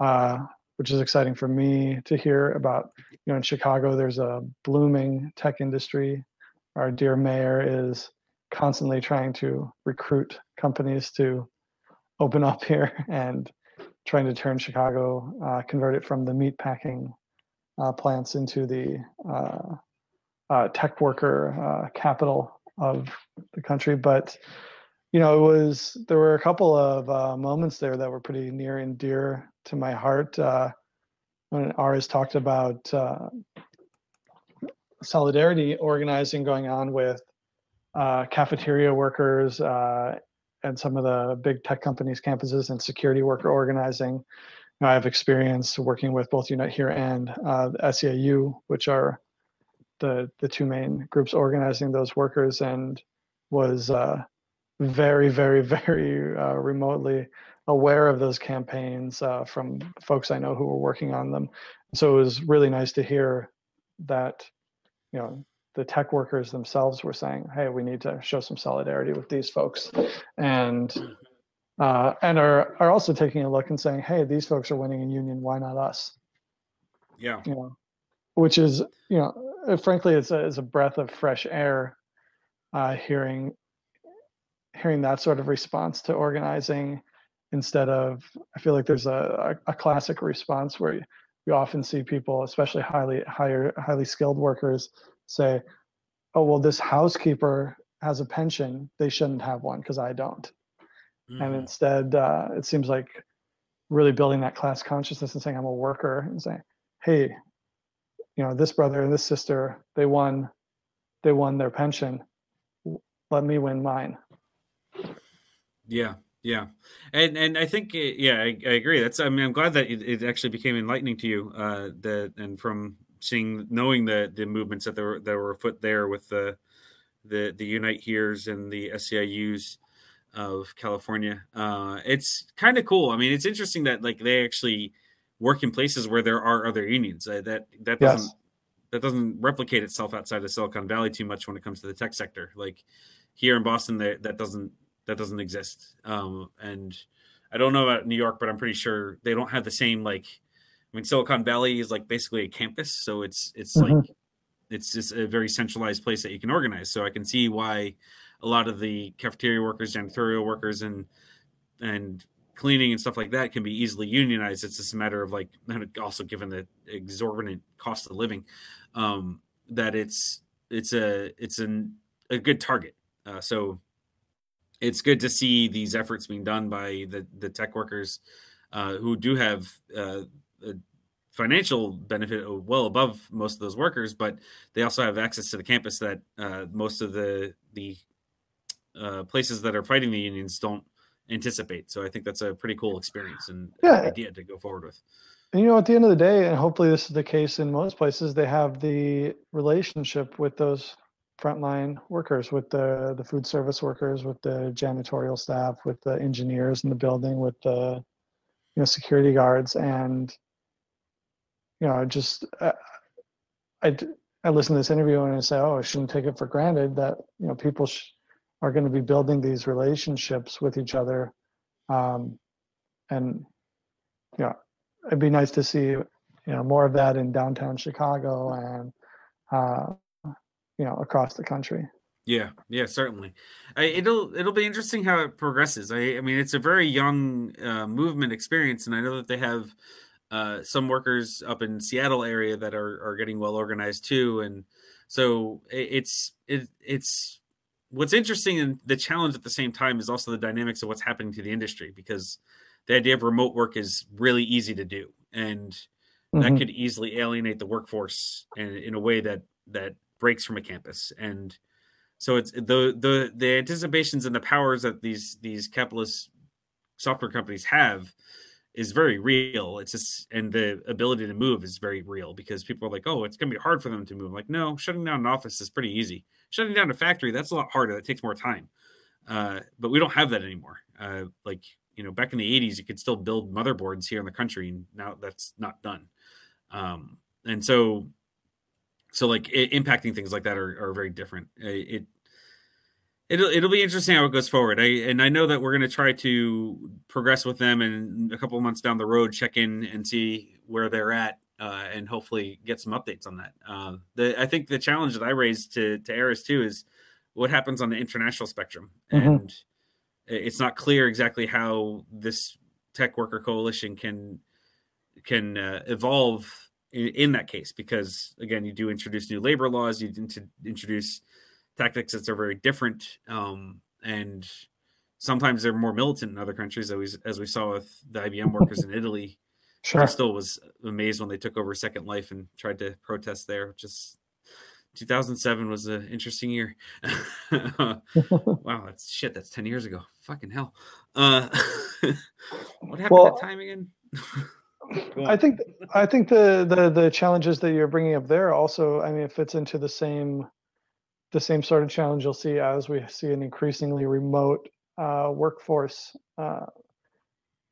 Speaker 2: uh, which is exciting for me to hear about. You know, in Chicago, there's a blooming tech industry. Our dear mayor is constantly trying to recruit companies to open up here and trying to turn Chicago, uh, convert it from the meat packing uh, plants into the uh, uh, tech worker uh, capital of the country. But you know, it was there were a couple of uh, moments there that were pretty near and dear to my heart. When Aris talked about solidarity organizing going on with uh, cafeteria workers uh, and some of the big tech companies' campuses and security worker organizing. You know, I have experience working with both Unite Here and uh, SEIU, which are the the two main groups organizing those workers and was uh, very very very uh, remotely aware of those campaigns uh, from folks I know who were working on them. So it was really nice to hear that you know the tech workers themselves were saying, "Hey, we need to show some solidarity with these folks," and uh, and are are also taking a look and saying, "Hey, these folks are winning in union. Why not us?"
Speaker 1: Yeah.
Speaker 2: You know, which is you know, uh, frankly, it's a it's a breath of fresh air, uh, hearing hearing that sort of response to organizing instead of I feel like there's a, a, a classic response where you, you often see people, especially highly higher highly skilled workers, say, "Oh well, this housekeeper has a pension. They shouldn't have one because I don't." And
Speaker 1: Mhm.
Speaker 2: instead, uh, it seems like really building that class consciousness and saying, "I'm a worker," and saying, "Hey, you know, this brother and this sister, they won, they won their pension. Let me win mine."
Speaker 1: Yeah, yeah, and and I think uh, yeah, I, I agree. That's I mean, I'm glad that it, it actually became enlightening to you. Uh, that and from seeing knowing the the movements that there were that were afoot there with the the the Unite Here's and the SEIU's of California. Uh, it's kind of cool. I mean, it's interesting that like they actually work in places where there are other unions. Uh, that that doesn't that doesn't replicate itself outside of Silicon Valley too much when it comes to the tech sector. Like here in Boston, that that doesn't that doesn't exist. Um, and I don't know about New York, but I'm pretty sure they don't have the same like. I mean, Silicon Valley is like basically a campus, so it's it's
Speaker 2: Mhm.
Speaker 1: like it's just a very centralized place that you can organize. So I can see why a lot of the cafeteria workers, janitorial workers, and and cleaning and stuff like that can be easily unionized. It's just a matter of like, also given the exorbitant cost of living, um, that it's it's a it's an a good target. Uh, so it's good to see these efforts being done by the the tech workers uh, who do have uh, a financial benefit well above most of those workers, but they also have access to the campus that uh, most of the the uh, places that are fighting the unions don't anticipate. So I think that's a pretty cool experience and
Speaker 2: Yeah.
Speaker 1: idea to go forward with.
Speaker 2: And you know, at the end of the day, and hopefully this is the case in most places, they have the relationship with those frontline workers, with the the food service workers, with the janitorial staff, with the engineers in the building, with the you know security guards, and you know, just uh, I I listen to this interview and I say, oh, I shouldn't take it for granted that you know people sh- are going to be building these relationships with each other, um, and you know it'd be nice to see you know more of that in downtown Chicago and uh, you know across the country.
Speaker 1: Yeah, yeah, certainly. I, it'll it'll be interesting how it progresses. I, I mean, it's a very young uh, movement experience, and I know that they have uh, some workers up in Seattle area that are are getting well organized too, and so it, it's it, it's what's interesting and the challenge at the same time is also the dynamics of what's happening to the industry because the idea of remote work is really easy to do, and that
Speaker 2: Mhm.
Speaker 1: could easily alienate the workforce in, in a way that that breaks from a campus and so it's the the the anticipations and the powers that these these capitalist software companies have is very real it's just and the ability to move is very real because people are like oh it's going to be hard for them to move. Like no shutting down an office is pretty easy. Shutting down a factory that's a lot harder that takes more time. Uh, but we don't have that anymore. Uh, like you know back in the 80s you could still build motherboards here in the country and now that's not done. Um, and so so like i impacting things like that are, are very different. Uh, it it'll it'll be interesting how it goes forward. I and i know that we're going to try to progress with them and a couple of months down the road check in and see where they're at uh, and hopefully get some updates on that. Uh, the i think the challenge that i raised to to eris too is what happens on the international spectrum.
Speaker 2: Mhm.
Speaker 1: and it's not clear exactly how this tech worker coalition can can uh, evolve in, in that case because again you do introduce new labor laws you int- introduce tactics that are very different um, and sometimes they're more militant in other countries as we, as we saw with the ibm workers in italy.
Speaker 2: Sure.
Speaker 1: i still was amazed when they took over second life and tried to protest there just 2007 was an interesting year. Wow that's shit that's 10 years ago. Fucking hell. Uh what happened
Speaker 2: Well-
Speaker 1: that time again?
Speaker 2: I think I think the, the the challenges that you're bringing up there also, I mean, it fits into the same the same sort of challenge you'll see as we see an increasingly remote uh, workforce, uh,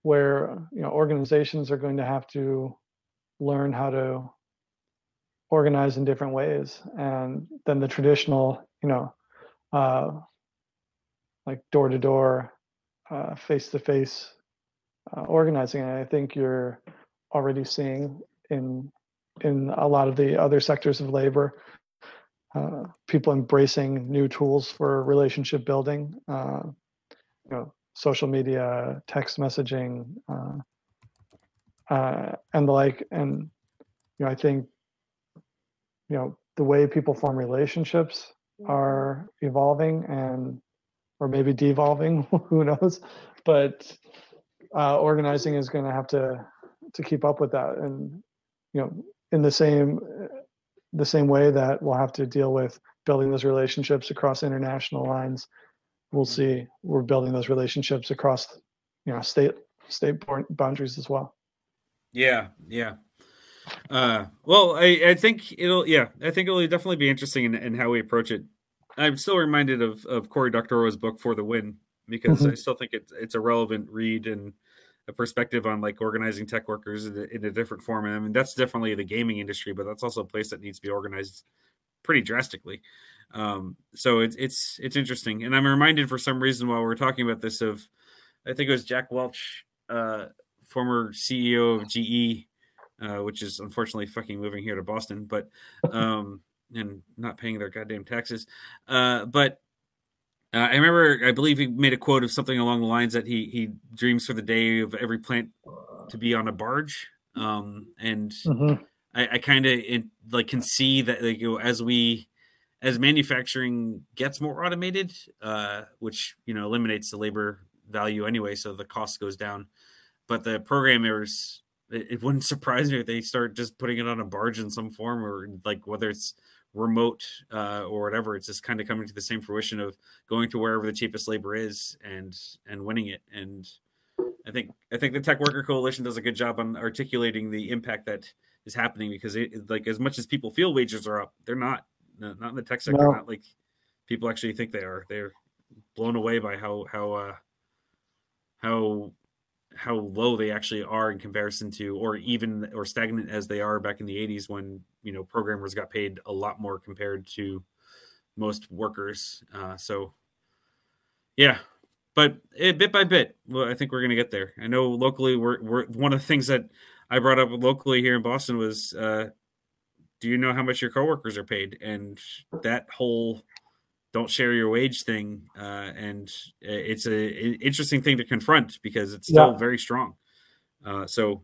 Speaker 2: where you know organizations are going to have to learn how to organize in different ways, and then the traditional, you know, uh, like door to door, face to face organizing. And I think you're already seeing in in a lot of the other sectors of labor uh, people embracing new tools for relationship building uh, you know social media text messaging uh, uh, and the like. And you know i think you know the way people form relationships are evolving and or maybe devolving who knows? But uh, organizing is going to have to to keep up with that. And you know in the same the same way that we'll have to deal with building those relationships across international lines we'll see we're building those relationships across you know state state boundaries as well
Speaker 1: Yeah, yeah. Uh, well, I, I think it'll, yeah, I think it'll definitely be interesting in, in how we approach it. I'm still reminded of, of Cory Doctorow's book for the win because
Speaker 2: Mhm.
Speaker 1: I still think it's it's a relevant read and a perspective on like organizing tech workers in a, in a different form. And I mean, that's definitely the gaming industry, but that's also a place that needs to be organized pretty drastically. Um, so it's it's it's interesting, and I'm reminded for some reason while we're talking about this of, I think it was Jack Welch, uh, former CEO of GE, uh, which is unfortunately fucking moving here to Boston, but um, and not paying their goddamn taxes. Uh, but uh, I remember, I believe he made a quote of something along the lines that he he dreams for the day of every plant to be on a barge. Um, and
Speaker 2: Mhm.
Speaker 1: I, I kind of like can see that like, you know, as we as manufacturing gets more automated, uh, which you know eliminates the labor value anyway, so the cost goes down. But the programmers, it, it wouldn't surprise me if they start just putting it on a barge in some form, or like whether it's remote uh, or whatever. It's just kind of coming to the same fruition of going to wherever the cheapest labor is and and winning it. And I think I think the Tech Worker Coalition does a good job on articulating the impact that is happening because it like as much as people feel wages are up, they're not. No, Not in the tech sector.
Speaker 2: No.
Speaker 1: Not like people actually think they are. They're blown away by how how uh, how how low they actually are in comparison to, or even or stagnant as they are back in the '80s when you know programmers got paid a lot more compared to most workers. Uh, so yeah, but eh, bit by bit, well, I think we're going to get there. I know locally, we're, we're one of the things that I brought up locally here in Boston was, uh, do you know how much your coworkers are paid? And that whole don't share your wage thing, uh, and it's a an interesting thing to confront because it's still
Speaker 2: Yeah.
Speaker 1: very strong. Uh, so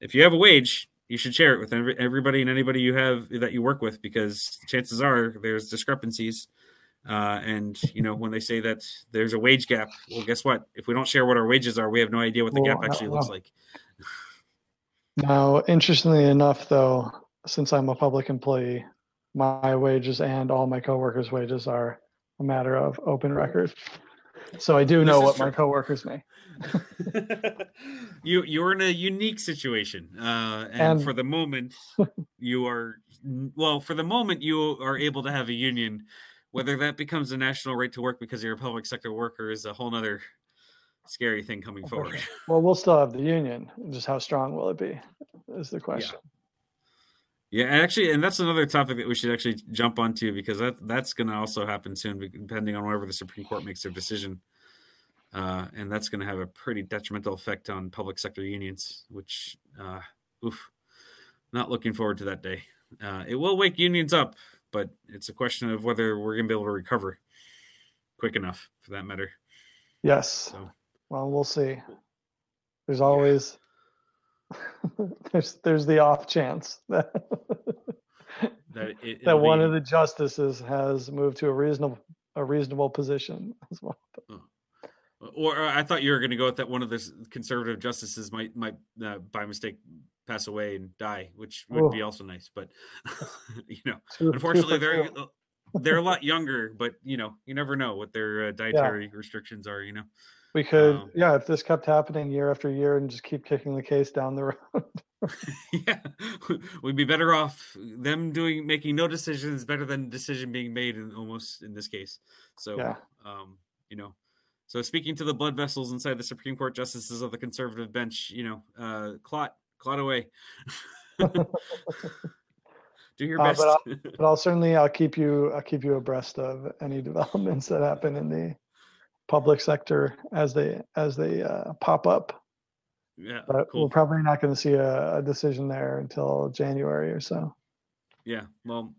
Speaker 1: if you have a wage, you should share it with every, everybody and anybody you have that you work with because chances are there's discrepancies. Uh, and you know when they say that there's a wage gap, well, guess what? If we don't share what our wages are, we have no idea what the
Speaker 2: Well,
Speaker 1: gap actually looks like.
Speaker 2: now interestingly enough though since i'm a public employee my wages and all my coworkers wages are a matter of open record so i do
Speaker 1: This
Speaker 2: know what my
Speaker 1: true.
Speaker 2: coworkers make
Speaker 1: you you're in a unique situation, uh, and,
Speaker 2: And-
Speaker 1: for the moment, you are well. For the moment, you are able to have a union. Whether that becomes a national right to work because you're a public sector worker is a whole nother scary thing coming forward.
Speaker 2: well we'll still have the union just how strong will it be is the question
Speaker 1: Yeah, and actually, and that's another topic that we should actually jump onto because that that's going to also happen soon, depending on whenever the Supreme Court makes their decision, uh, and that's going to have a pretty detrimental effect on public sector unions. Which, uh, oof, not looking forward to that day. Uh, it will wake unions up, but it's a question of whether we're going to be able to recover quick enough, for that matter.
Speaker 2: yes
Speaker 1: So,
Speaker 2: well we'll see there's always there's there's the off chance that
Speaker 1: that it,
Speaker 2: that one of the justices has moved to a reasonable a reasonable position as well.
Speaker 1: or or I thought you were going to go with that one of the conservative justices might might uh, by mistake pass away and die, which would be
Speaker 2: Oh.
Speaker 1: also nice. But you know,
Speaker 2: two
Speaker 1: unfortunately,
Speaker 2: for
Speaker 1: they're they're a lot younger. But you know, you never know what their uh, dietary restrictions are. You know,
Speaker 2: we could
Speaker 1: um,
Speaker 2: yeah if this kept happening year after year and just keep kicking the case down the road.
Speaker 1: yeah, we'd be better off them doing making no decisions better than decision being made in almost in this case. So,
Speaker 2: Yeah.
Speaker 1: um, you know, so speaking to the blood vessels inside the Supreme Court justices of the conservative bench, you know, uh, clot, clot away. Do your
Speaker 2: Uh,
Speaker 1: best.
Speaker 2: but But I'll certainly I'll keep you I'll keep you abreast of any developments that happen in the public sector as they as they uh, pop up.
Speaker 1: yeah,
Speaker 2: But we're probably not going to see a, a decision there until January or so.
Speaker 1: Yeah, well,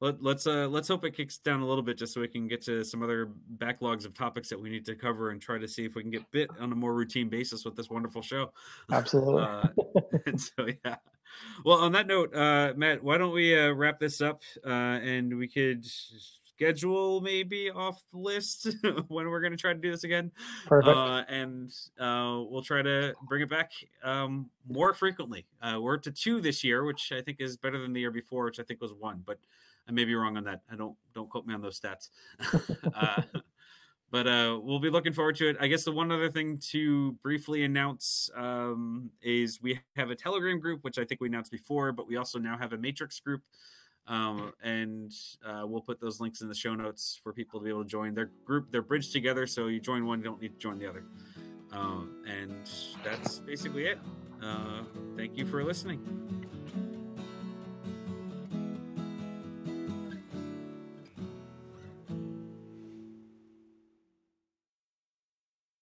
Speaker 1: let, let's uh let's hope it kicks down a little bit just so we can get to some other backlogs of topics that we need to cover and try to see if we can get bit on a more routine basis with this wonderful show.
Speaker 2: Absolutely.
Speaker 1: Uh, and so yeah. Well, on that note, uh, Matt, why don't we uh, wrap this up uh, and we could schedule maybe off the list when we're going to try to do this again,
Speaker 2: Perfect.
Speaker 1: uh, and uh, we'll try to bring it back um, more frequently. Uh, we're to two this year, which I think is better than the year before, which I think was one, but I may be wrong on that. I don't don't quote me on those stats. uh, but uh, we'll be looking forward to it. I guess the one other thing to briefly announce um, is we have a Telegram group, which I think we announced before, but we also now have a Matrix group. Um, and uh, we'll put those links in the show notes for people to be able to join. Their group, they're bridged together, so you join one, you don't need to join the other. Um, and that's basically it. Uh, thank you for listening.